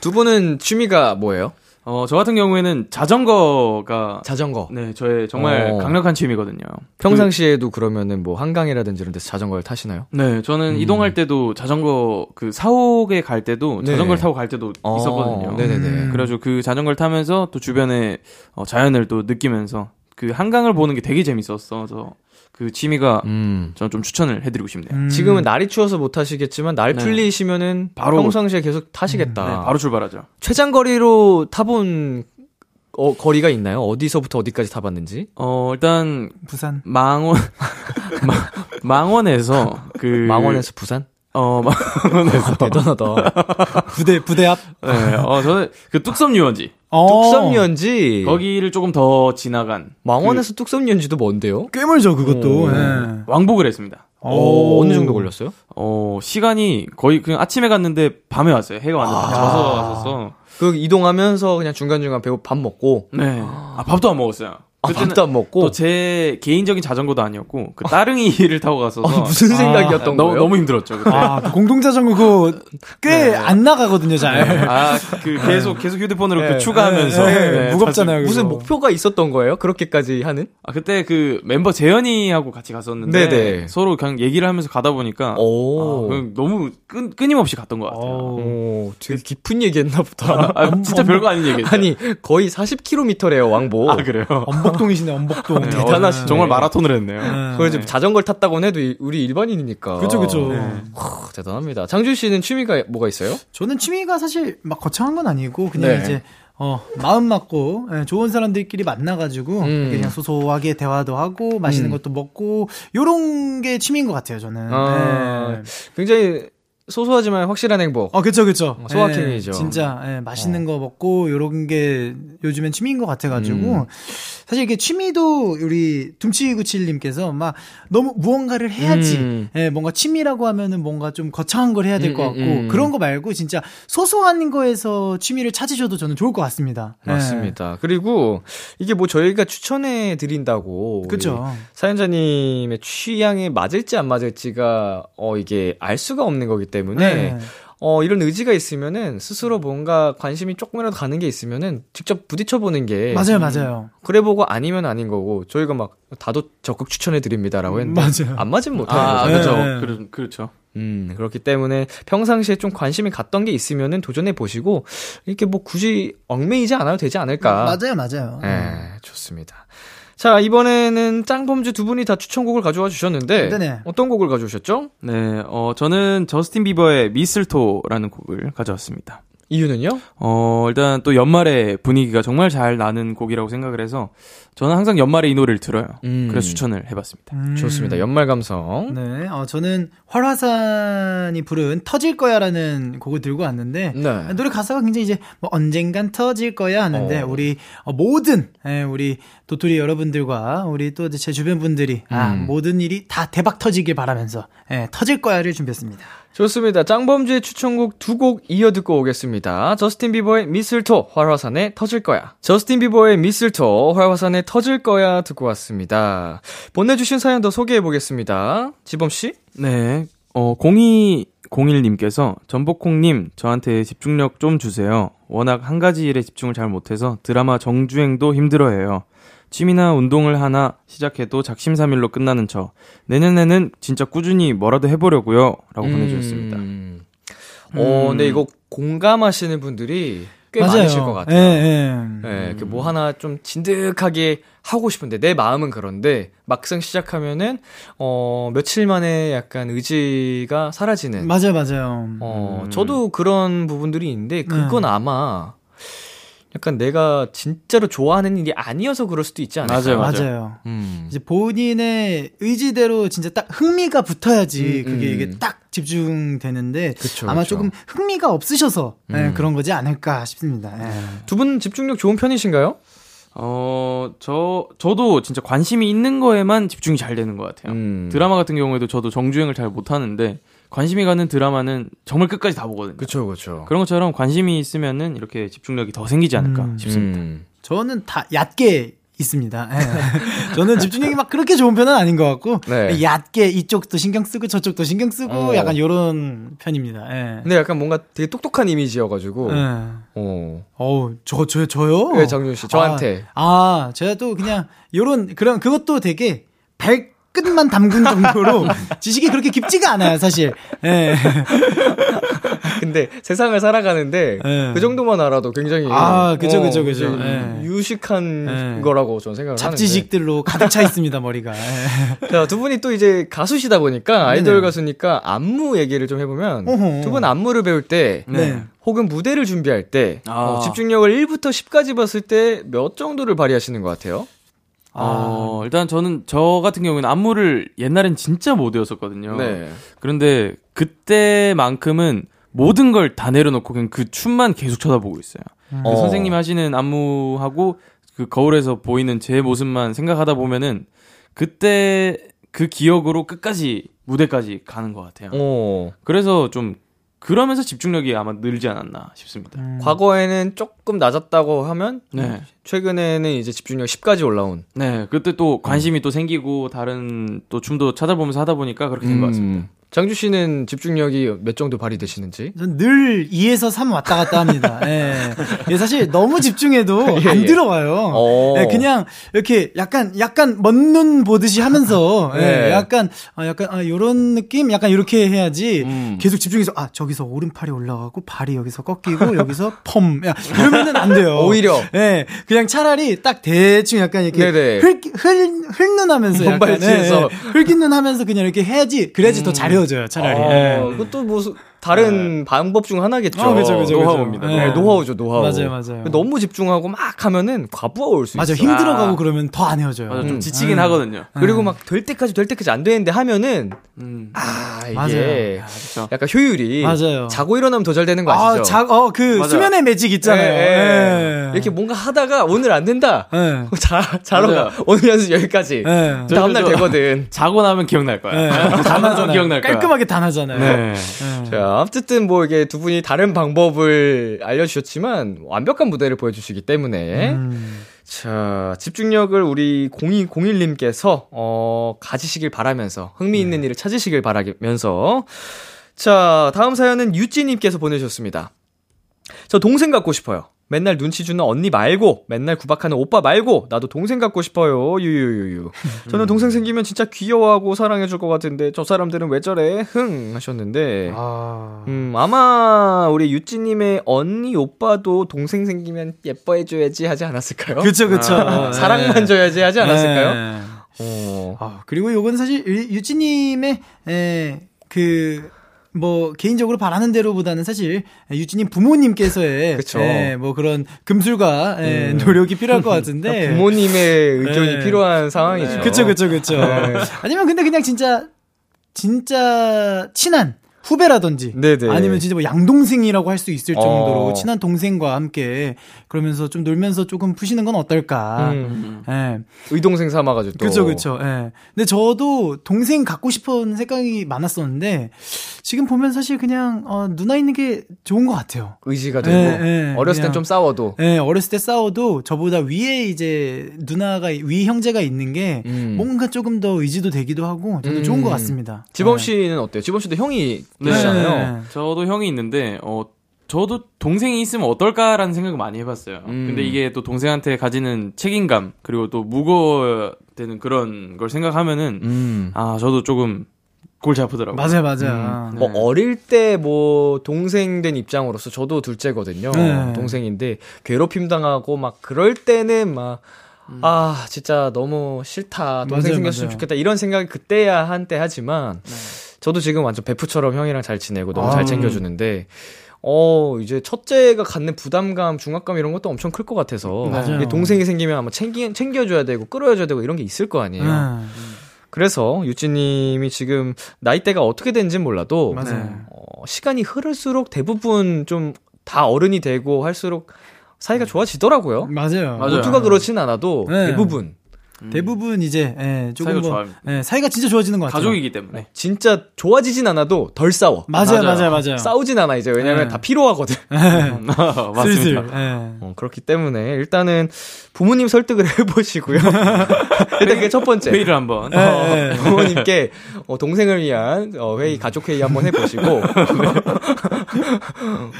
두 분은 취미가 뭐예요? 어, 저 같은 경우에는 자전거가 자전거. 네, 저의 정말 어. 강력한 취미거든요. 평상시에도 그 러면은 뭐 한강이라든지 이런 데서 자전거를 타시나요? 그, 네, 저는 이동할 때도 자전거 그 사옥에 갈 때도 네. 자전거를 타고 갈 때도 어, 있었거든요. 네네네. 음. 그래가지고 그 자전거를 타면서 또 주변에 어, 자연을 또 느끼면서 그 한강을 보는 게 되게 재밌었어서 그 취미가 음. 저는 좀 추천을 해드리고 싶네요. 음. 지금은 날이 추워서 못 타시겠지만 날 네. 풀리시면은 바로- 평상시에 계속 타시겠다. 네, 바로 출발하죠. 최장거리로 타본 어, 거리가 있나요? 어디서부터 어디까지 타봤는지? 어, 일단 부산. 망원 마- 망원에서 그 망원에서 부산? 어 망원에서 대단하다. 부대, 부대 앞. 네, 어 저는 그 뚝섬 유원지 어. 뚝섬 유원지. 거기를 조금 더 지나간 망원에서 뚝섬 유원지도 뭔데요? 꽤 멀죠, 그것도. 오. 예. 그 왕복을 했습니다. 어, 어느 정도 걸렸어요? 어 시간이 거의 그냥 아침에 갔는데 밤에 왔어요. 해가 완전 다 져서 왔었어. 그 이동하면서 그냥 중간중간 배고 밥 먹고 네. 아 밥도 안 먹었어요. 아, 밥도 안 먹고 또 제 개인적인 자전거도 아니었고 그 따릉이를 타고 갔어서 아, 무슨 생각이었던 너무 거예요? 너무 힘들었죠. 그때. 아, 그 공동 자전거 그거 꽤안 나가거든요, 잘. 아, 그 계속 계속 휴대폰으로 네. 그 추가하면서 네, 네, 무겁잖아요. 무슨. 목표가 있었던 거예요? 그렇게까지 하는? 아, 그때 그 멤버 재현이하고 같이 갔었는데 네네. 서로 그냥 얘기를 하면서 가다 보니까 오. 아, 너무 끊, 끊임없이 갔던 것 같아요. 오, 되게 깊은 얘기했나 보다. 아, 진짜 별거 아닌 얘기죠. 아니, 거의 40km래요, 왕복. 아, 그래요? 엄복동이시네, 엄복동. 네, 대단하시네. 어, 정말 마라톤을 했네요. 네. 그걸 좀 자전거를 탔다고는 해도 이- 우리 일반인이니까. 그쵸, 그쵸. 하, 대단합니다. 장준 씨는 취미가 뭐가 있어요? 저는 취미가 사실 막 거창한 건 아니고 그냥 네. 이제 어 마음 맞고 예, 좋은 사람들끼리 만나가지고 음. 그냥 소소하게 대화도 하고 맛있는 음. 것도 먹고 요런 게 취미인 것 같아요 저는. 아, 예. 굉장히 소소하지만 확실한 행복. 어, 그쵸, 그쵸. 소확행이죠. 예, 진짜, 예, 맛있는 거 먹고, 요런 게 요즘엔 취미인 것 같아가지고, 음. 사실 이게 취미도 우리 둠치구칠님께서 막 너무 무언가를 해야지, 음. 예, 뭔가 취미라고 하면은 뭔가 좀 거창한 걸 해야 될것 음, 같고, 음, 음. 그런 거 말고 진짜 소소한 거에서 취미를 찾으셔도 저는 좋을 것 같습니다. 예. 맞습니다. 그리고 이게 뭐 저희가 추천해 드린다고 그쵸. 사연자님의 취향에 맞을지 안 맞을지가 어 이게 알 수가 없는 거기 때문에 네. 어 이런 의지가 있으면은 스스로 뭔가 관심이 조금이라도 가는 게 있으면은 직접 부딪혀 보는 게 맞아요, 맞아요. 그래 보고 아니면 아닌 거고 저희가 막 다도 적극 추천해 드립니다라고 했는데 맞아요. 안 맞으면 못 하는 아, 거죠. 그렇죠. 네. 그렇- 그렇죠. 음, 그렇기 때문에 평상시에 좀 관심이 갔던 게 있으면은 도전해 보시고 이렇게 뭐 굳이 얽매이지 않아도 되지 않을까. 맞아요, 맞아요. 네, 좋습니다. 자, 이번에는 짱범주 두 분이 다 추천곡을 가져와 주셨는데 네네. 어떤 곡을 가져오셨죠? 네, 어, 저는 저스틴 비버의 미슬토라는 곡을 가져왔습니다. 이유는요? 어, 일단 또 연말에 분위기가 정말 잘 나는 곡이라고 생각을 해서 저는 항상 연말에 이 노래를 들어요. 음. 그래서 추천을 해봤습니다. 음. 좋습니다. 연말 감성. 네, 어, 저는 활화산이 부른 터질 거야라는 곡을 들고 왔는데 네. 노래 가사가 굉장히 이제 뭐 언젠간 터질 거야 하는데 어. 우리 어, 모든 예, 우리 도토리 여러분들과 우리 또 제 주변 분들이 아, 음. 모든 일이 다 대박 터지길 바라면서 예, 터질 거야를 준비했습니다. 좋습니다. 짱범주의 추천곡 두 곡 이어 듣고 오겠습니다. 저스틴 비버의 미슬토, 활화산에 터질 거야. 저스틴 비버의 미슬토, 활화산에 터질 거야 듣고 왔습니다. 보내주신 사연 더 소개해 보겠습니다. 지범씨? 네, 어, 0201님께서 전복콩님 저한테 집중력 좀 주세요. 워낙 한 가지 일에 집중을 잘 못해서 드라마 정주행도 힘들어해요. 취미나 운동을 하나 시작해도 작심삼일로 끝나는 저. 내년에는 진짜 꾸준히 뭐라도 해보려고요. 라고 보내주셨습니다. 음. 어, 근데 이거 공감하시는 분들이 꽤 맞아요. 많으실 것 같아요. 예, 예. 네, 그뭐 하나 좀 진득하게 하고 싶은데 내 마음은 그런데 막상 시작하면은 어 며칠 만에 약간 의지가 사라지는. 맞아요, 맞아요. 어 음. 저도 그런 부분들이 있는데 그건 아마 약간 내가 진짜로 좋아하는 일이 아니어서 그럴 수도 있지 않을까요? 맞아요, 맞아요. 맞아요. 음. 이제 본인의 의지대로 진짜 딱 흥미가 붙어야지 음, 그게 음. 이게 딱 집중되는데 그쵸, 아마 그쵸. 조금 흥미가 없으셔서 예, 음. 그런 거지 않을까 싶습니다. 예. 두분 집중력 좋은 편이신가요? 어, 저, 저도 진짜 관심이 있는 거에만 집중이 잘 되는 것 같아요. 음. 드라마 같은 경우에도 저도 정주행을 잘 못하는데, 관심이 가는 드라마는 정말 끝까지 다 보거든요. 그쵸, 그쵸. 그런 것처럼 관심이 있으면은 이렇게 집중력이 더 생기지 않을까 음. 싶습니다. 음. 저는 다 얕게 있습니다. 예. 저는 집중력이 막 그렇게 좋은 편은 아닌 것 같고 네. 얕게 이쪽도 신경 쓰고 저쪽도 신경 쓰고 어. 약간 요런 편입니다. 예. 근데 약간 뭔가 되게 똑똑한 이미지여가지고. 예. 어. 어우, 저, 저, 저요? 네, 장준 씨, 저한테. 아, 아, 제가 또 그냥, 요런, 그런, 그것도 되게 발 끝만 담근 정도로 지식이 그렇게 깊지가 않아요, 사실. 예. 근데 세상을 살아가는데 네. 그 정도만 알아도 굉장히 아, 그죠, 그죠, 그죠. 이제 네. 유식한 네. 거라고 저는 생각을 잡지식들로 가득 차 있습니다, 머리가. 예. 하는데 자, 두 분이 또 이제 가수시다 보니까 아이돌 네네. 가수니까 안무 얘기를 좀 해보면. 두 분 안무를 배울 때 네. 혹은 무대를 준비할 때 아. 어, 집중력을 1부터 10까지 봤을 때 몇 정도를 발휘하시는 것 같아요? 어, 일단 저는 저 같은 경우는 안무를 옛날엔 진짜 못 외웠었거든요. 네. 그런데 그때만큼은 모든 걸 다 내려놓고 그냥 그 춤만 계속 쳐다보고 있어요. 그 어. 선생님이 하시는 안무하고 그 거울에서 보이는 제 모습만 생각하다 보면은 그때 그 기억으로 끝까지 무대까지 가는 것 같아요. 어. 그래서 좀 그러면서 집중력이 아마 늘지 않았나 싶습니다. 음. 과거에는 조금 낮았다고 하면 네. 최근에는 이제 집중력 10까지 올라온. 네, 그때 또 관심이 또 생기고 다른 또 춤도 찾아보면서 하다 보니까 그렇게 된 것 같습니다. 음. 장주 씨는 집중력이 몇 정도 발휘되시는지? 전 늘 2에서 3 왔다 갔다 합니다. 예. 예, 사실 너무 집중해도 예, 안 예. 들어와요. 어. 예, 그냥 이렇게 약간 약간 먼눈 보듯이 하면서 예, 네. 약간 아 약간 아 요런 느낌 약간 이렇게 해야지 음. 계속 집중해서 아 저기서 오른팔이 올라가고 발이 여기서 꺾이고 여기서 펌 야, 이러면은 안 돼요. 오히려. 예. 그냥 차라리 딱 대충 약간 이렇게 네네. 흘, 흘, 흘눈하면서 약간. 예, 예. 흘기눈 하면서 그냥 이렇게 해야지 그래야지 더잘 헤어져요 차라리. 어, 예. 그것도 뭐 다른 방법 중 하나겠죠. 어, 그죠, 그죠, 그죠. 노하우입니다. 네. 네, 노하우죠, 노하우. 맞아요, 맞아요. 너무 집중하고 막 하면은 과부하 올수 맞아 있어요. 힘들어가고 아. 그러면 더 안 헤어져요. 맞아, 좀 음. 지치긴 음. 하거든요. 그리고 막 될 때까지 될 때까지 안 되는데 하면은 음. 아 이게 맞아요. 그렇죠. 약간 효율이 맞아요. 자고 일어나면 더 잘 되는 거 아시죠? 아, 자, 어, 그 맞아요. 수면의 매직 있잖아요. 예, 예. 예. 이렇게 뭔가 하다가 오늘 안 된다. 예. 자, 자러. 가. 오늘 연습 여기까지. 예. 다음날 저- 되거든. 자고 나면 기억날 거야. 예. 다 나잖아요. 기억날 거야. 깔끔하게 다 나잖아요. 네. 예. 자, 어쨌든 뭐 이게 두 분이 다른 방법을 알려주셨지만 완벽한 무대를 보여주시기 때문에 음. 자, 집중력을 우리 0201님께서, 어, 가지시길 바라면서, 흥미있는 일을 찾으시길 바라면서, 자, 다음 사연은 유찌님께서 보내주셨습니다. 저 동생 갖고 싶어요. 맨날 눈치 주는 언니 말고, 맨날 구박하는 오빠 말고, 나도 동생 갖고 싶어요. 유유유유. 저는 동생 생기면 진짜 귀여워하고 사랑해 줄 것 같은데, 저 사람들은 왜 저래? 흥! 하셨는데, 아. 음, 아마 우리 유찌 님의 언니, 오빠도 동생 생기면 예뻐해 줘야지 하지 않았을까요? 그쵸, 그쵸. 아, 예. 사랑만 줘야지 하지 않았을까요? 예. 어. 아, 그리고 요건 사실 유- 유찌님의, 에, 그, 뭐 개인적으로 바라는 대로보다는 사실 유진님 부모님께서의 그쵸. 예, 뭐 그런 금술과 예, 음. 노력이 필요할 것 같은데 부모님의 의견이 네. 필요한 상황이죠. 그쵸, 그쵸, 그쵸. 네. 아니면 근데 그냥 진짜, 진짜 친한 후배라든지. 네네. 아니면 진짜 뭐 양동생이라고 할 수 있을 정도로 어. 친한 동생과 함께 그러면서 좀 놀면서 조금 푸시는 건 어떨까. 음. 예. 의동생 삼아가지고 또. 그쵸, 그쵸. 예. 근데 저도 동생 갖고 싶은 생각이 많았었는데, 지금 보면 사실 그냥, 어, 누나 있는 게 좋은 것 같아요. 의지가 되고. 예, 예. 어렸을 땐 좀 싸워도. 예, 어렸을 때 싸워도 저보다 위에 이제 누나가, 위 형제가 있는 게 음. 뭔가 조금 더 의지도 되기도 하고 저도 음. 좋은 것 같습니다. 지범 예. 씨는 어때요? 지범 씨도 형이 네. 계시잖아요. 네. 저도 형이 있는데 어 저도 동생이 있으면 어떨까라는 생각을 많이 해봤어요. 음. 근데 이게 또 동생한테 가지는 책임감 그리고 또 무거워야 되는 그런 걸 생각하면은 음. 아 저도 조금 골치 아프더라고요. 맞아요, 맞아요. 뭐 어릴 때 뭐 동생 된 입장으로서 저도 둘째거든요. 네. 동생인데 괴롭힘 당하고 막 그럴 때는 막 아, 진짜 너무 싫다. 동생 맞아요, 생겼으면 맞아요. 좋겠다. 이런 생각이 그때야 한때 하지만 저도 지금 완전 베프처럼 형이랑 잘 지내고 너무 아. 잘 챙겨주는데 어, 이제 첫째가 갖는 부담감, 중압감 이런 것도 엄청 클 것 같아서. 이게 동생이 생기면 아마 챙기, 챙겨줘야 되고 끌어줘야 되고 이런 게 있을 거 아니에요. 음, 그래서 유찌님이 지금 나이대가 어떻게 되는지는 몰라도 맞아요. 어, 시간이 흐를수록 대부분 좀 다 어른이 되고 할수록 사이가 좋아지더라고요. 맞아요. 맞아요. 모두가 그렇진 않아도 네. 대부분 대부분 이제 예, 조금 사이가 뭐 좋아합니다. 예, 사이가 진짜 좋아지는 것 같아요. 가족이기 때문에. 진짜 좋아지진 않아도 덜 싸워. 맞아요, 맞아요. 맞아요. 싸우진 않아 이제 왜냐면 네. 다 피로하거든. 맞습니다. 슬슬. 예. 어, 그렇기 때문에 일단은 부모님 설득을 해보시고요. 일단 그게 첫 번째. 회의를 한번. 어, 네. 부모님께 어, 동생을 위한 어, 회의 가족 회의 한번 해보시고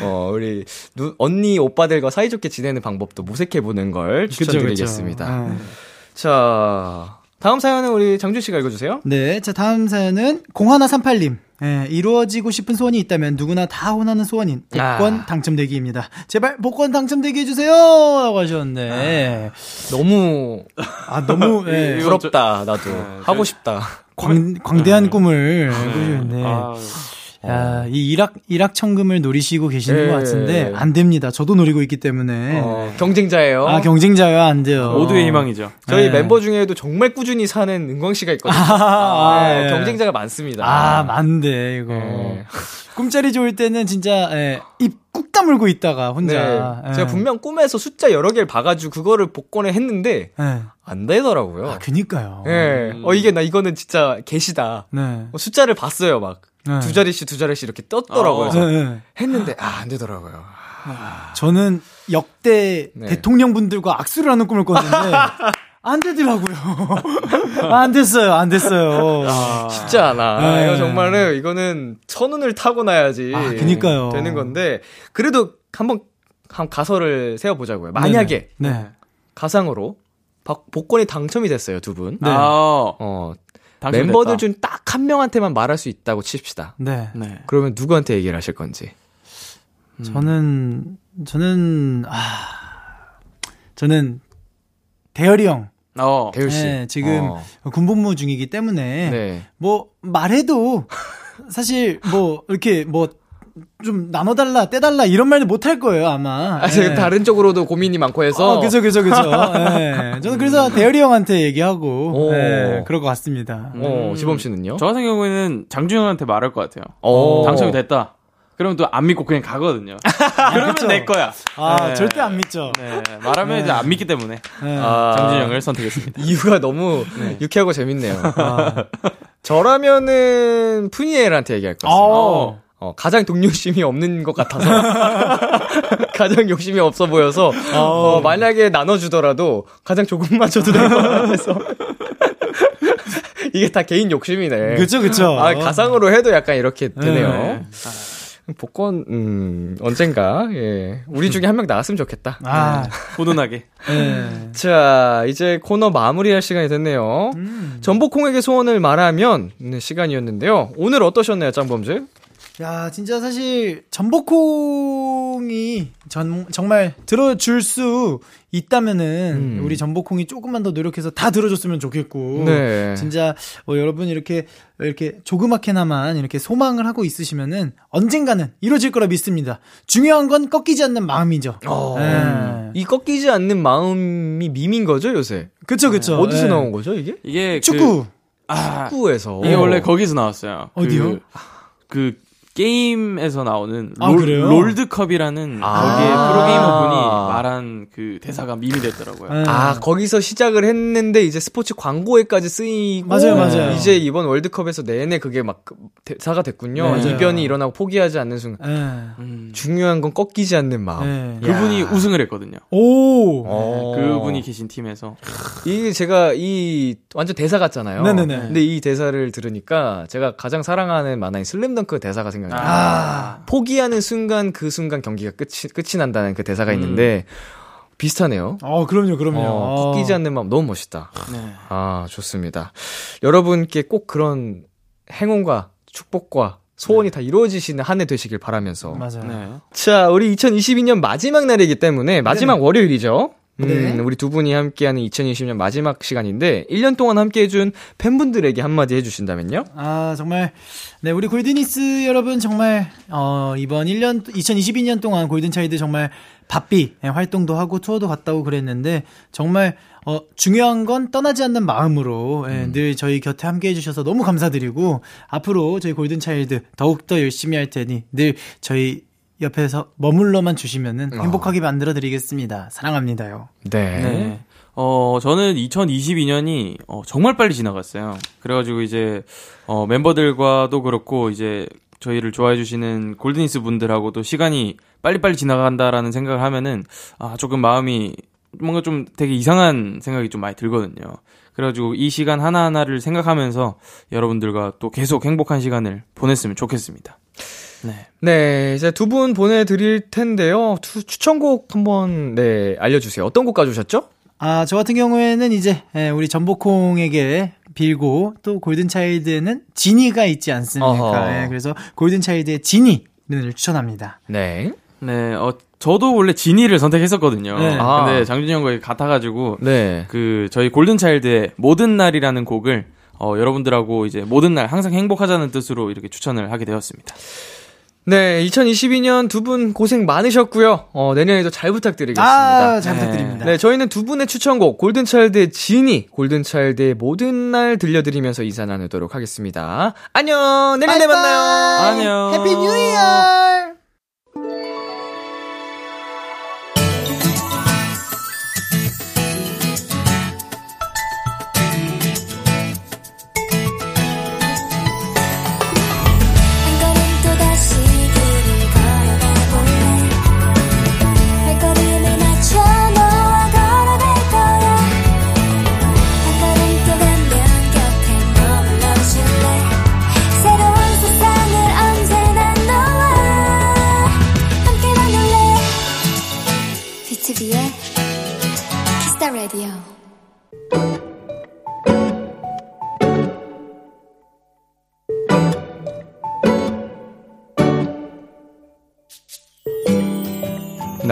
어, 우리 누, 언니 오빠들과 사이좋게 지내는 방법도 모색해 보는 걸 그쵸, 추천드리겠습니다. 그쵸. 예. 자 다음 사연은 우리 장준 씨가 읽어주세요. 네, 자 다음 사연은 0138님. 예, 이루어지고 싶은 소원이 있다면 누구나 다 원하는 소원인 복권 아. 당첨되기입니다. 제발 복권 당첨되게 해주세요! 라고 하셨는데, 너무 아, 너무, 예, 부럽다 나도 네, 하고 저- 싶다. 광, 광대한 꿈을 꾸시는데, 아, 야, 이 일학, 일학 천금을 노리시고 계시는 예. 것 같은데, 안 됩니다. 저도 노리고 있기 때문에. 어, 경쟁자예요. 아, 경쟁자야, 안 돼요. 모두의 희망이죠. 저희 네. 멤버 중에도 정말 꾸준히 사는 은광 씨가 있거든요. 아, 네, 예. 경쟁자가 많습니다. 아, 많네, 이거. 네. 꿈자리 좋을 때는 진짜, 예, 입꾹 다물고 있다가, 혼자. 네. 예. 제가 분명 꿈에서 숫자 여러 개를 봐가지고 그거를 복권에 했는데 예. 안 되더라고요. 아, 그니까요. 예. 어, 이게 나 이거는 진짜 개시다. 네. 어, 숫자를 봤어요, 막. 네. 두 자리씩 두 자리씩 이렇게 떴더라고요. 어. 네, 네. 했는데 아, 안 되더라고요. 저는 역대 네. 대통령 분들과 악수를 하는 꿈을 꿨는데 안 되더라고요. 안 됐어요. 안 됐어요. 쉽지 않아. 네. 이거 정말은 이거는 천운을 타고 나야지. 아, 그니까요. 되는 건데 그래도 한번 한 가설을 세워 보자고요. 만약에 네. 가상으로 박- 복권이 당첨이 됐어요, 두 분. 네. 아, 어. 멤버들 중 딱 한 명한테만 말할 수 있다고 칩시다. 네. 네. 그러면 누구한테 얘기를 하실 건지. 저는 저는 아 저는 대열이 형. 어. 대율 씨. 네, 지금 어. 군복무 중이기 때문에 네. 뭐 말해도 사실 뭐 이렇게 뭐 좀 나눠달라 떼달라 이런 말도 못할 거예요 아마. 아, 제가 네. 다른 쪽으로도 고민이 많고 해서. 어, 그죠, 그죠, 그죠. 네. 저는 그래서 대열이 형한테 얘기하고, 오. 네, 그럴 것 같습니다. 어, 지범 씨는요? 저 같은 경우에는 장준영한테 말할 것 같아요. 어. 당첨이 됐다. 그러면 또 안 믿고 그냥 가거든요. 그러면 그쵸. 내 거야. 아, 네. 절대 안 믿죠. 네, 말하면 이제 안 믿기 때문에 네. 아, 장준영을 선택했습니다. 이유가 너무 네. 유쾌하고 재밌네요. 아. 저라면은 푸니엘한테 얘기할 것 같습니다. 어. 어, 가장 동료심이 없는 것 같아서. 가장 욕심이 없어 보여서, 어, 만약에 나눠주더라도 가장 조금만 줘도 될 것 같아서. 이게 다 개인 욕심이네. 그쵸, 그쵸. 아, 가상으로 해도 약간 이렇게 되네요. 네. 복권, 음, 언젠가, 예. 우리 중에 한 명 나왔으면 좋겠다. 아, 훈훈하게. 네. 자, 이제 코너 마무리할 시간이 됐네요. 음. 전복콩에게 소원을 말하면 네, 시간이었는데요. 오늘 어떠셨나요, 짱범즈? 야, 진짜 사실, 전복콩이 전, 정말 들어줄 수 있다면은, 음. 우리 전복콩이 조금만 더 노력해서 다 들어줬으면 좋겠고, 네. 진짜, 어, 여러분 이렇게, 이렇게 조그맣게나만 이렇게 소망을 하고 있으시면은, 언젠가는 이루어질 거라 믿습니다. 중요한 건 꺾이지 않는 마음이죠. 어, 네. 이 꺾이지 않는 마음이 밈인 거죠, 요새? 그쵸, 그쵸. 어디서 네. 나온 거죠, 이게? 이게 축구. 그, 아, 축구에서. 이게 원래 거기서 나왔어요. 어디요? 그, 그 게임에서 나오는 아, 롤, 그래요? 롤드컵이라는 아. 거기에 프로게이머분이 말한 그 대사가 밈이 됐더라고요. 네. 아, 거기서 시작을 했는데 이제 스포츠 광고에까지 쓰이고 맞아요, 맞아요. 이제 이번 월드컵에서 내내 그게 막 대사가 됐군요. 네, 맞아요. 이변이 일어나고 포기하지 않는 순간. 네. 음. 중요한 건 꺾이지 않는 마음. 네. 그분이 야. 우승을 했거든요. 오! 어. 그분이 계신 팀에서 이게 제가 이 완전 대사 같잖아요. 네네네. 근데 이 대사를 들으니까 제가 가장 사랑하는 만화인 슬램덩크 대사가 생각 나요. 아. 포기하는 순간 그 순간 경기가 끝이 끝이 난다는 그 대사가 있는데 비슷하네요. 어, 그럼요, 그럼요. 어, 꺾이지 않는 마음 너무 멋있다. 네. 아 좋습니다. 여러분께 꼭 그런 행운과 축복과 소원이 다 이루어지시는 한 해 되시길 바라면서. 맞아요. 네. 자, 우리 2022년 마지막 날이기 때문에 마지막 월요일이죠. 음, 네. 우리 두 분이 함께하는 2020년 마지막 시간인데 1년 동안 함께해준 팬분들에게 한마디 해주신다면요? 아, 정말, 네, 우리 골드니스 여러분 정말, 어, 이번 1년, 2022년 동안 골든차일드 정말 바삐 예, 활동도 하고 투어도 갔다 오고 그랬는데, 정말, 어, 중요한 건 떠나지 않는 마음으로, 예, 늘 저희 곁에 함께 해주셔서 너무 감사드리고, 앞으로 저희 골든차일드 더욱더 열심히 할 테니, 늘 저희 옆에서 머물러만 주시면은 행복하게 만들어 드리겠습니다. 사랑합니다요. 네. 네. 어, 저는 2022년이 어, 정말 빨리 지나갔어요. 그래가지고 이제, 어, 멤버들과도 그렇고, 이제, 저희를 좋아해 주시는 골드니스 분들하고도 시간이 빨리빨리 지나간다라는 생각을 하면은, 아, 조금 마음이 뭔가 좀 되게 이상한 생각이 좀 많이 들거든요. 그래가지고 이 시간 하나하나를 생각하면서 여러분들과 또 계속 행복한 시간을 보냈으면 좋겠습니다. 네. 네, 이제 두 분 보내드릴 텐데요. 투- 추천곡 한번, 네, 알려주세요. 어떤 곡 가져오셨죠? 아, 저 같은 경우에는 이제, 예, 우리 전복콩에게 빌고, 또 골든차일드에는 지니가 있지 않습니까? 예, 그래서 골든차일드의 지니를 추천합니다. 네. 네, 어, 저도 원래 지니를 선택했었거든요. 네. 아. 근데 장준이 형과 같아가지고, 네. 그, 저희 골든차일드의 모든 날이라는 곡을, 어, 여러분들하고 이제 모든 날 항상 행복하자는 뜻으로 이렇게 추천을 하게 되었습니다. 네, 2022년 두 분 고생 많으셨고요. 어, 내년에도 잘 부탁드리겠습니다. 아, 잘 부탁드립니다. 네, 저희는 두 분의 추천곡 골든차일드의 지니, 골든차일드의 모든 날 들려드리면서 인사 나누도록 하겠습니다. 안녕, 내년에 만나요. 안녕.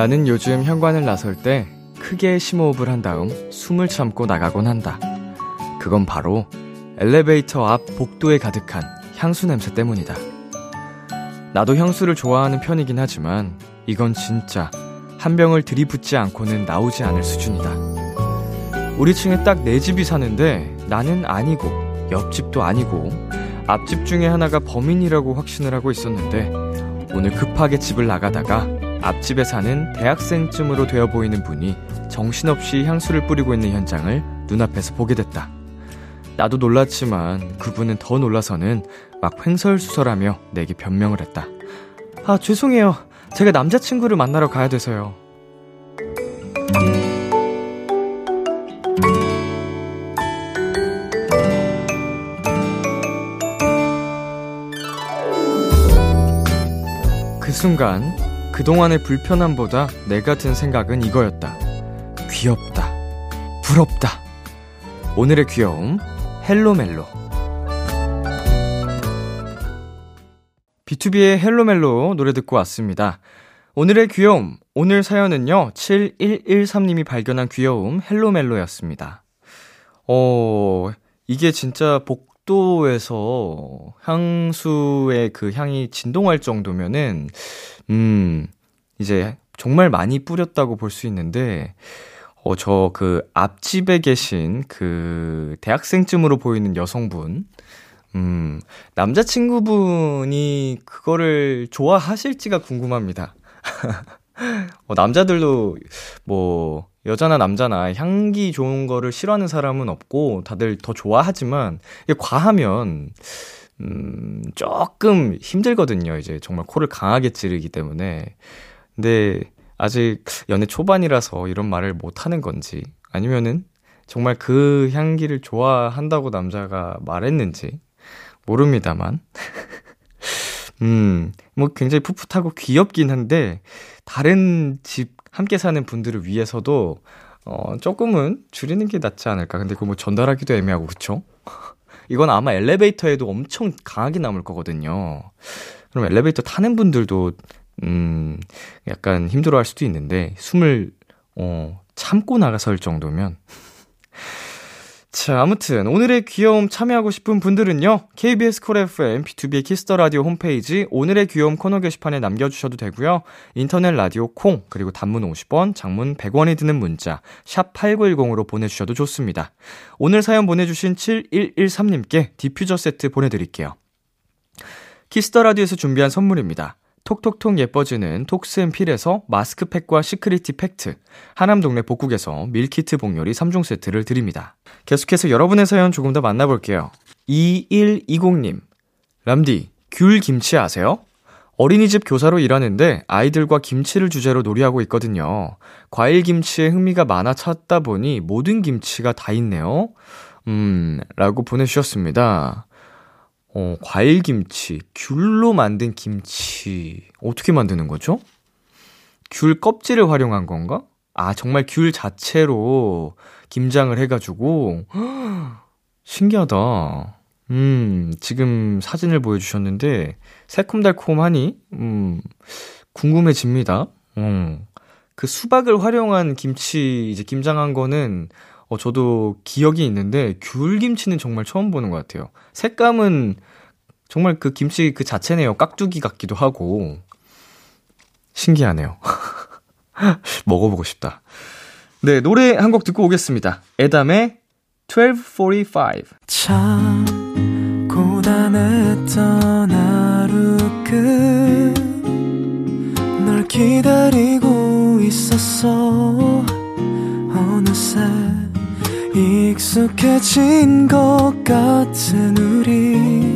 나는 요즘 현관을 나설 때 크게 심호흡을 한 다음 숨을 참고 나가곤 한다. 그건 바로 엘리베이터 앞 복도에 가득한 향수 냄새 때문이다. 나도 향수를 좋아하는 편이긴 하지만 이건 진짜 한 병을 들이붓지 않고는 나오지 않을 수준이다. 우리 층에 딱네 집이 사는데 나는 아니고 옆집도 아니고 앞집 중에 하나가 범인이라고 확신을 하고 있었는데 오늘 급하게 집을 나가다가 앞집에 사는 대학생쯤으로 되어 보이는 분이 정신없이 향수를 뿌리고 있는 현장을 눈앞에서 보게 됐다. 나도 놀랐지만 그분은 더 놀라서는 막 횡설수설하며 내게 변명을 했다. 아, 죄송해요. 제가 남자친구를 만나러 가야 돼서요. 그 순간 그동안의 불편함보다 내가 든 생각은 이거였다. 귀엽다. 부럽다. 오늘의 귀여움 헬로멜로 B2B의 헬로멜로 노래 듣고 왔습니다. 오늘의 귀여움, 오늘 사연은요, 7113님이 발견한 귀여움 헬로멜로였습니다. 어, 이게 진짜 복도에서 향수의 그 향이 진동할 정도면은, 음, 이제 정말 많이 뿌렸다고 볼 수 있는데, 어, 저 그 앞집에 계신 그 대학생쯤으로 보이는 여성분, 음, 남자친구분이 그거를 좋아하실지가 궁금합니다. 어, 남자들도 뭐, 여자나 남자나 향기 좋은 거를 싫어하는 사람은 없고 다들 더 좋아하지만 이게 과하면 음, 조금 힘들거든요. 이제 정말 코를 강하게 찌르기 때문에. 근데 아직 연애 초반이라서 이런 말을 못 하는 건지 아니면은 정말 그 향기를 좋아한다고 남자가 말했는지 모릅니다만. 음, 뭐 굉장히 풋풋하고 귀엽긴 한데, 다른 집 함께 사는 분들을 위해서도, 어, 조금은 줄이는 게 낫지 않을까. 근데 그거 뭐 전달하기도 애매하고, 그쵸? 이건 아마 엘리베이터에도 엄청 강하게 남을 거거든요. 그럼 엘리베이터 타는 분들도, 음, 약간 힘들어 할 수도 있는데, 숨을, 어, 참고 나가설 정도면, 자, 아무튼 오늘의 귀여움 참여하고 싶은 분들은요. KBS 쿨 FM 비투비 키스 더 라디오 홈페이지 오늘의 귀여움 코너 게시판에 남겨 주셔도 되고요. 인터넷 라디오 콩 그리고 단문 50원, 장문 100원이 드는 문자 샵 8910으로 보내 주셔도 좋습니다. 오늘 사연 보내 주신 7113님께 디퓨저 세트 보내 드릴게요. 키스 더 라디오에서 준비한 선물입니다. 톡톡톡 예뻐지는 톡스앤필에서 마스크팩과 시크리티 팩트, 하남동네 복국에서 밀키트 복요리 3종 세트를 드립니다. 계속해서 여러분의 사연 조금 더 만나볼게요. 2120님, 람디, 귤 김치 아세요? 어린이집 교사로 일하는데 아이들과 김치를 주제로 놀이하고 있거든요. 과일 김치에 흥미가 많아 찾다 보니 모든 김치가 다 있네요. 음, 라고 보내주셨습니다. 어, 과일 김치, 귤로 만든 김치, 어떻게 만드는 거죠? 귤 껍질을 활용한 건가? 아, 정말 귤 자체로 김장을 해가지고, 신기하다. 음, 지금 사진을 보여주셨는데, 새콤달콤하니, 음, 궁금해집니다. 음, 그 수박을 활용한 김치, 이제 김장한 거는, 어, 저도 기억이 있는데, 귤 김치는 정말 처음 보는 것 같아요. 색감은 정말 그 김치 그 자체네요. 깍두기 같기도 하고. 신기하네요. 먹어보고 싶다. 네, 노래 한 곡 듣고 오겠습니다. 에담의 1245. 참, 고단했던 하루 끝널 기다리고 있었어. 어느새 익숙해진 것 같은 우리.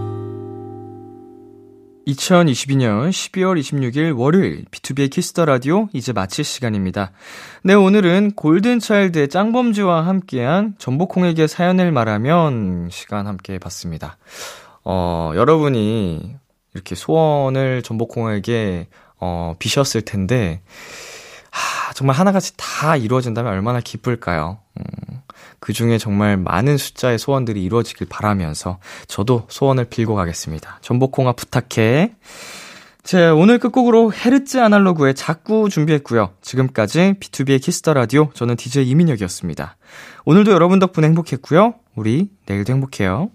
2022년 12월 26일 월요일 비투비의 키스 더 라디오 이제 마칠 시간입니다. 네, 오늘은 골든차일드의 짱범주와 함께한 전복콩에게 사연을 말하면 시간 함께 봤습니다. 어, 여러분이 이렇게 소원을 전복콩에게 어, 비셨을 텐데 하, 정말 하나같이 다 이루어진다면 얼마나 기쁠까요? 음, 그 중에 정말 많은 숫자의 소원들이 이루어지길 바라면서 저도 소원을 빌고 가겠습니다. 전복콩아 부탁해. 자, 오늘 끝곡으로 헤르츠 아날로그의 자꾸 준비했고요. 지금까지 비투비의 키스 더 라디오 저는 DJ 이민혁이었습니다. 오늘도 여러분 덕분에 행복했고요. 우리 내일도 행복해요.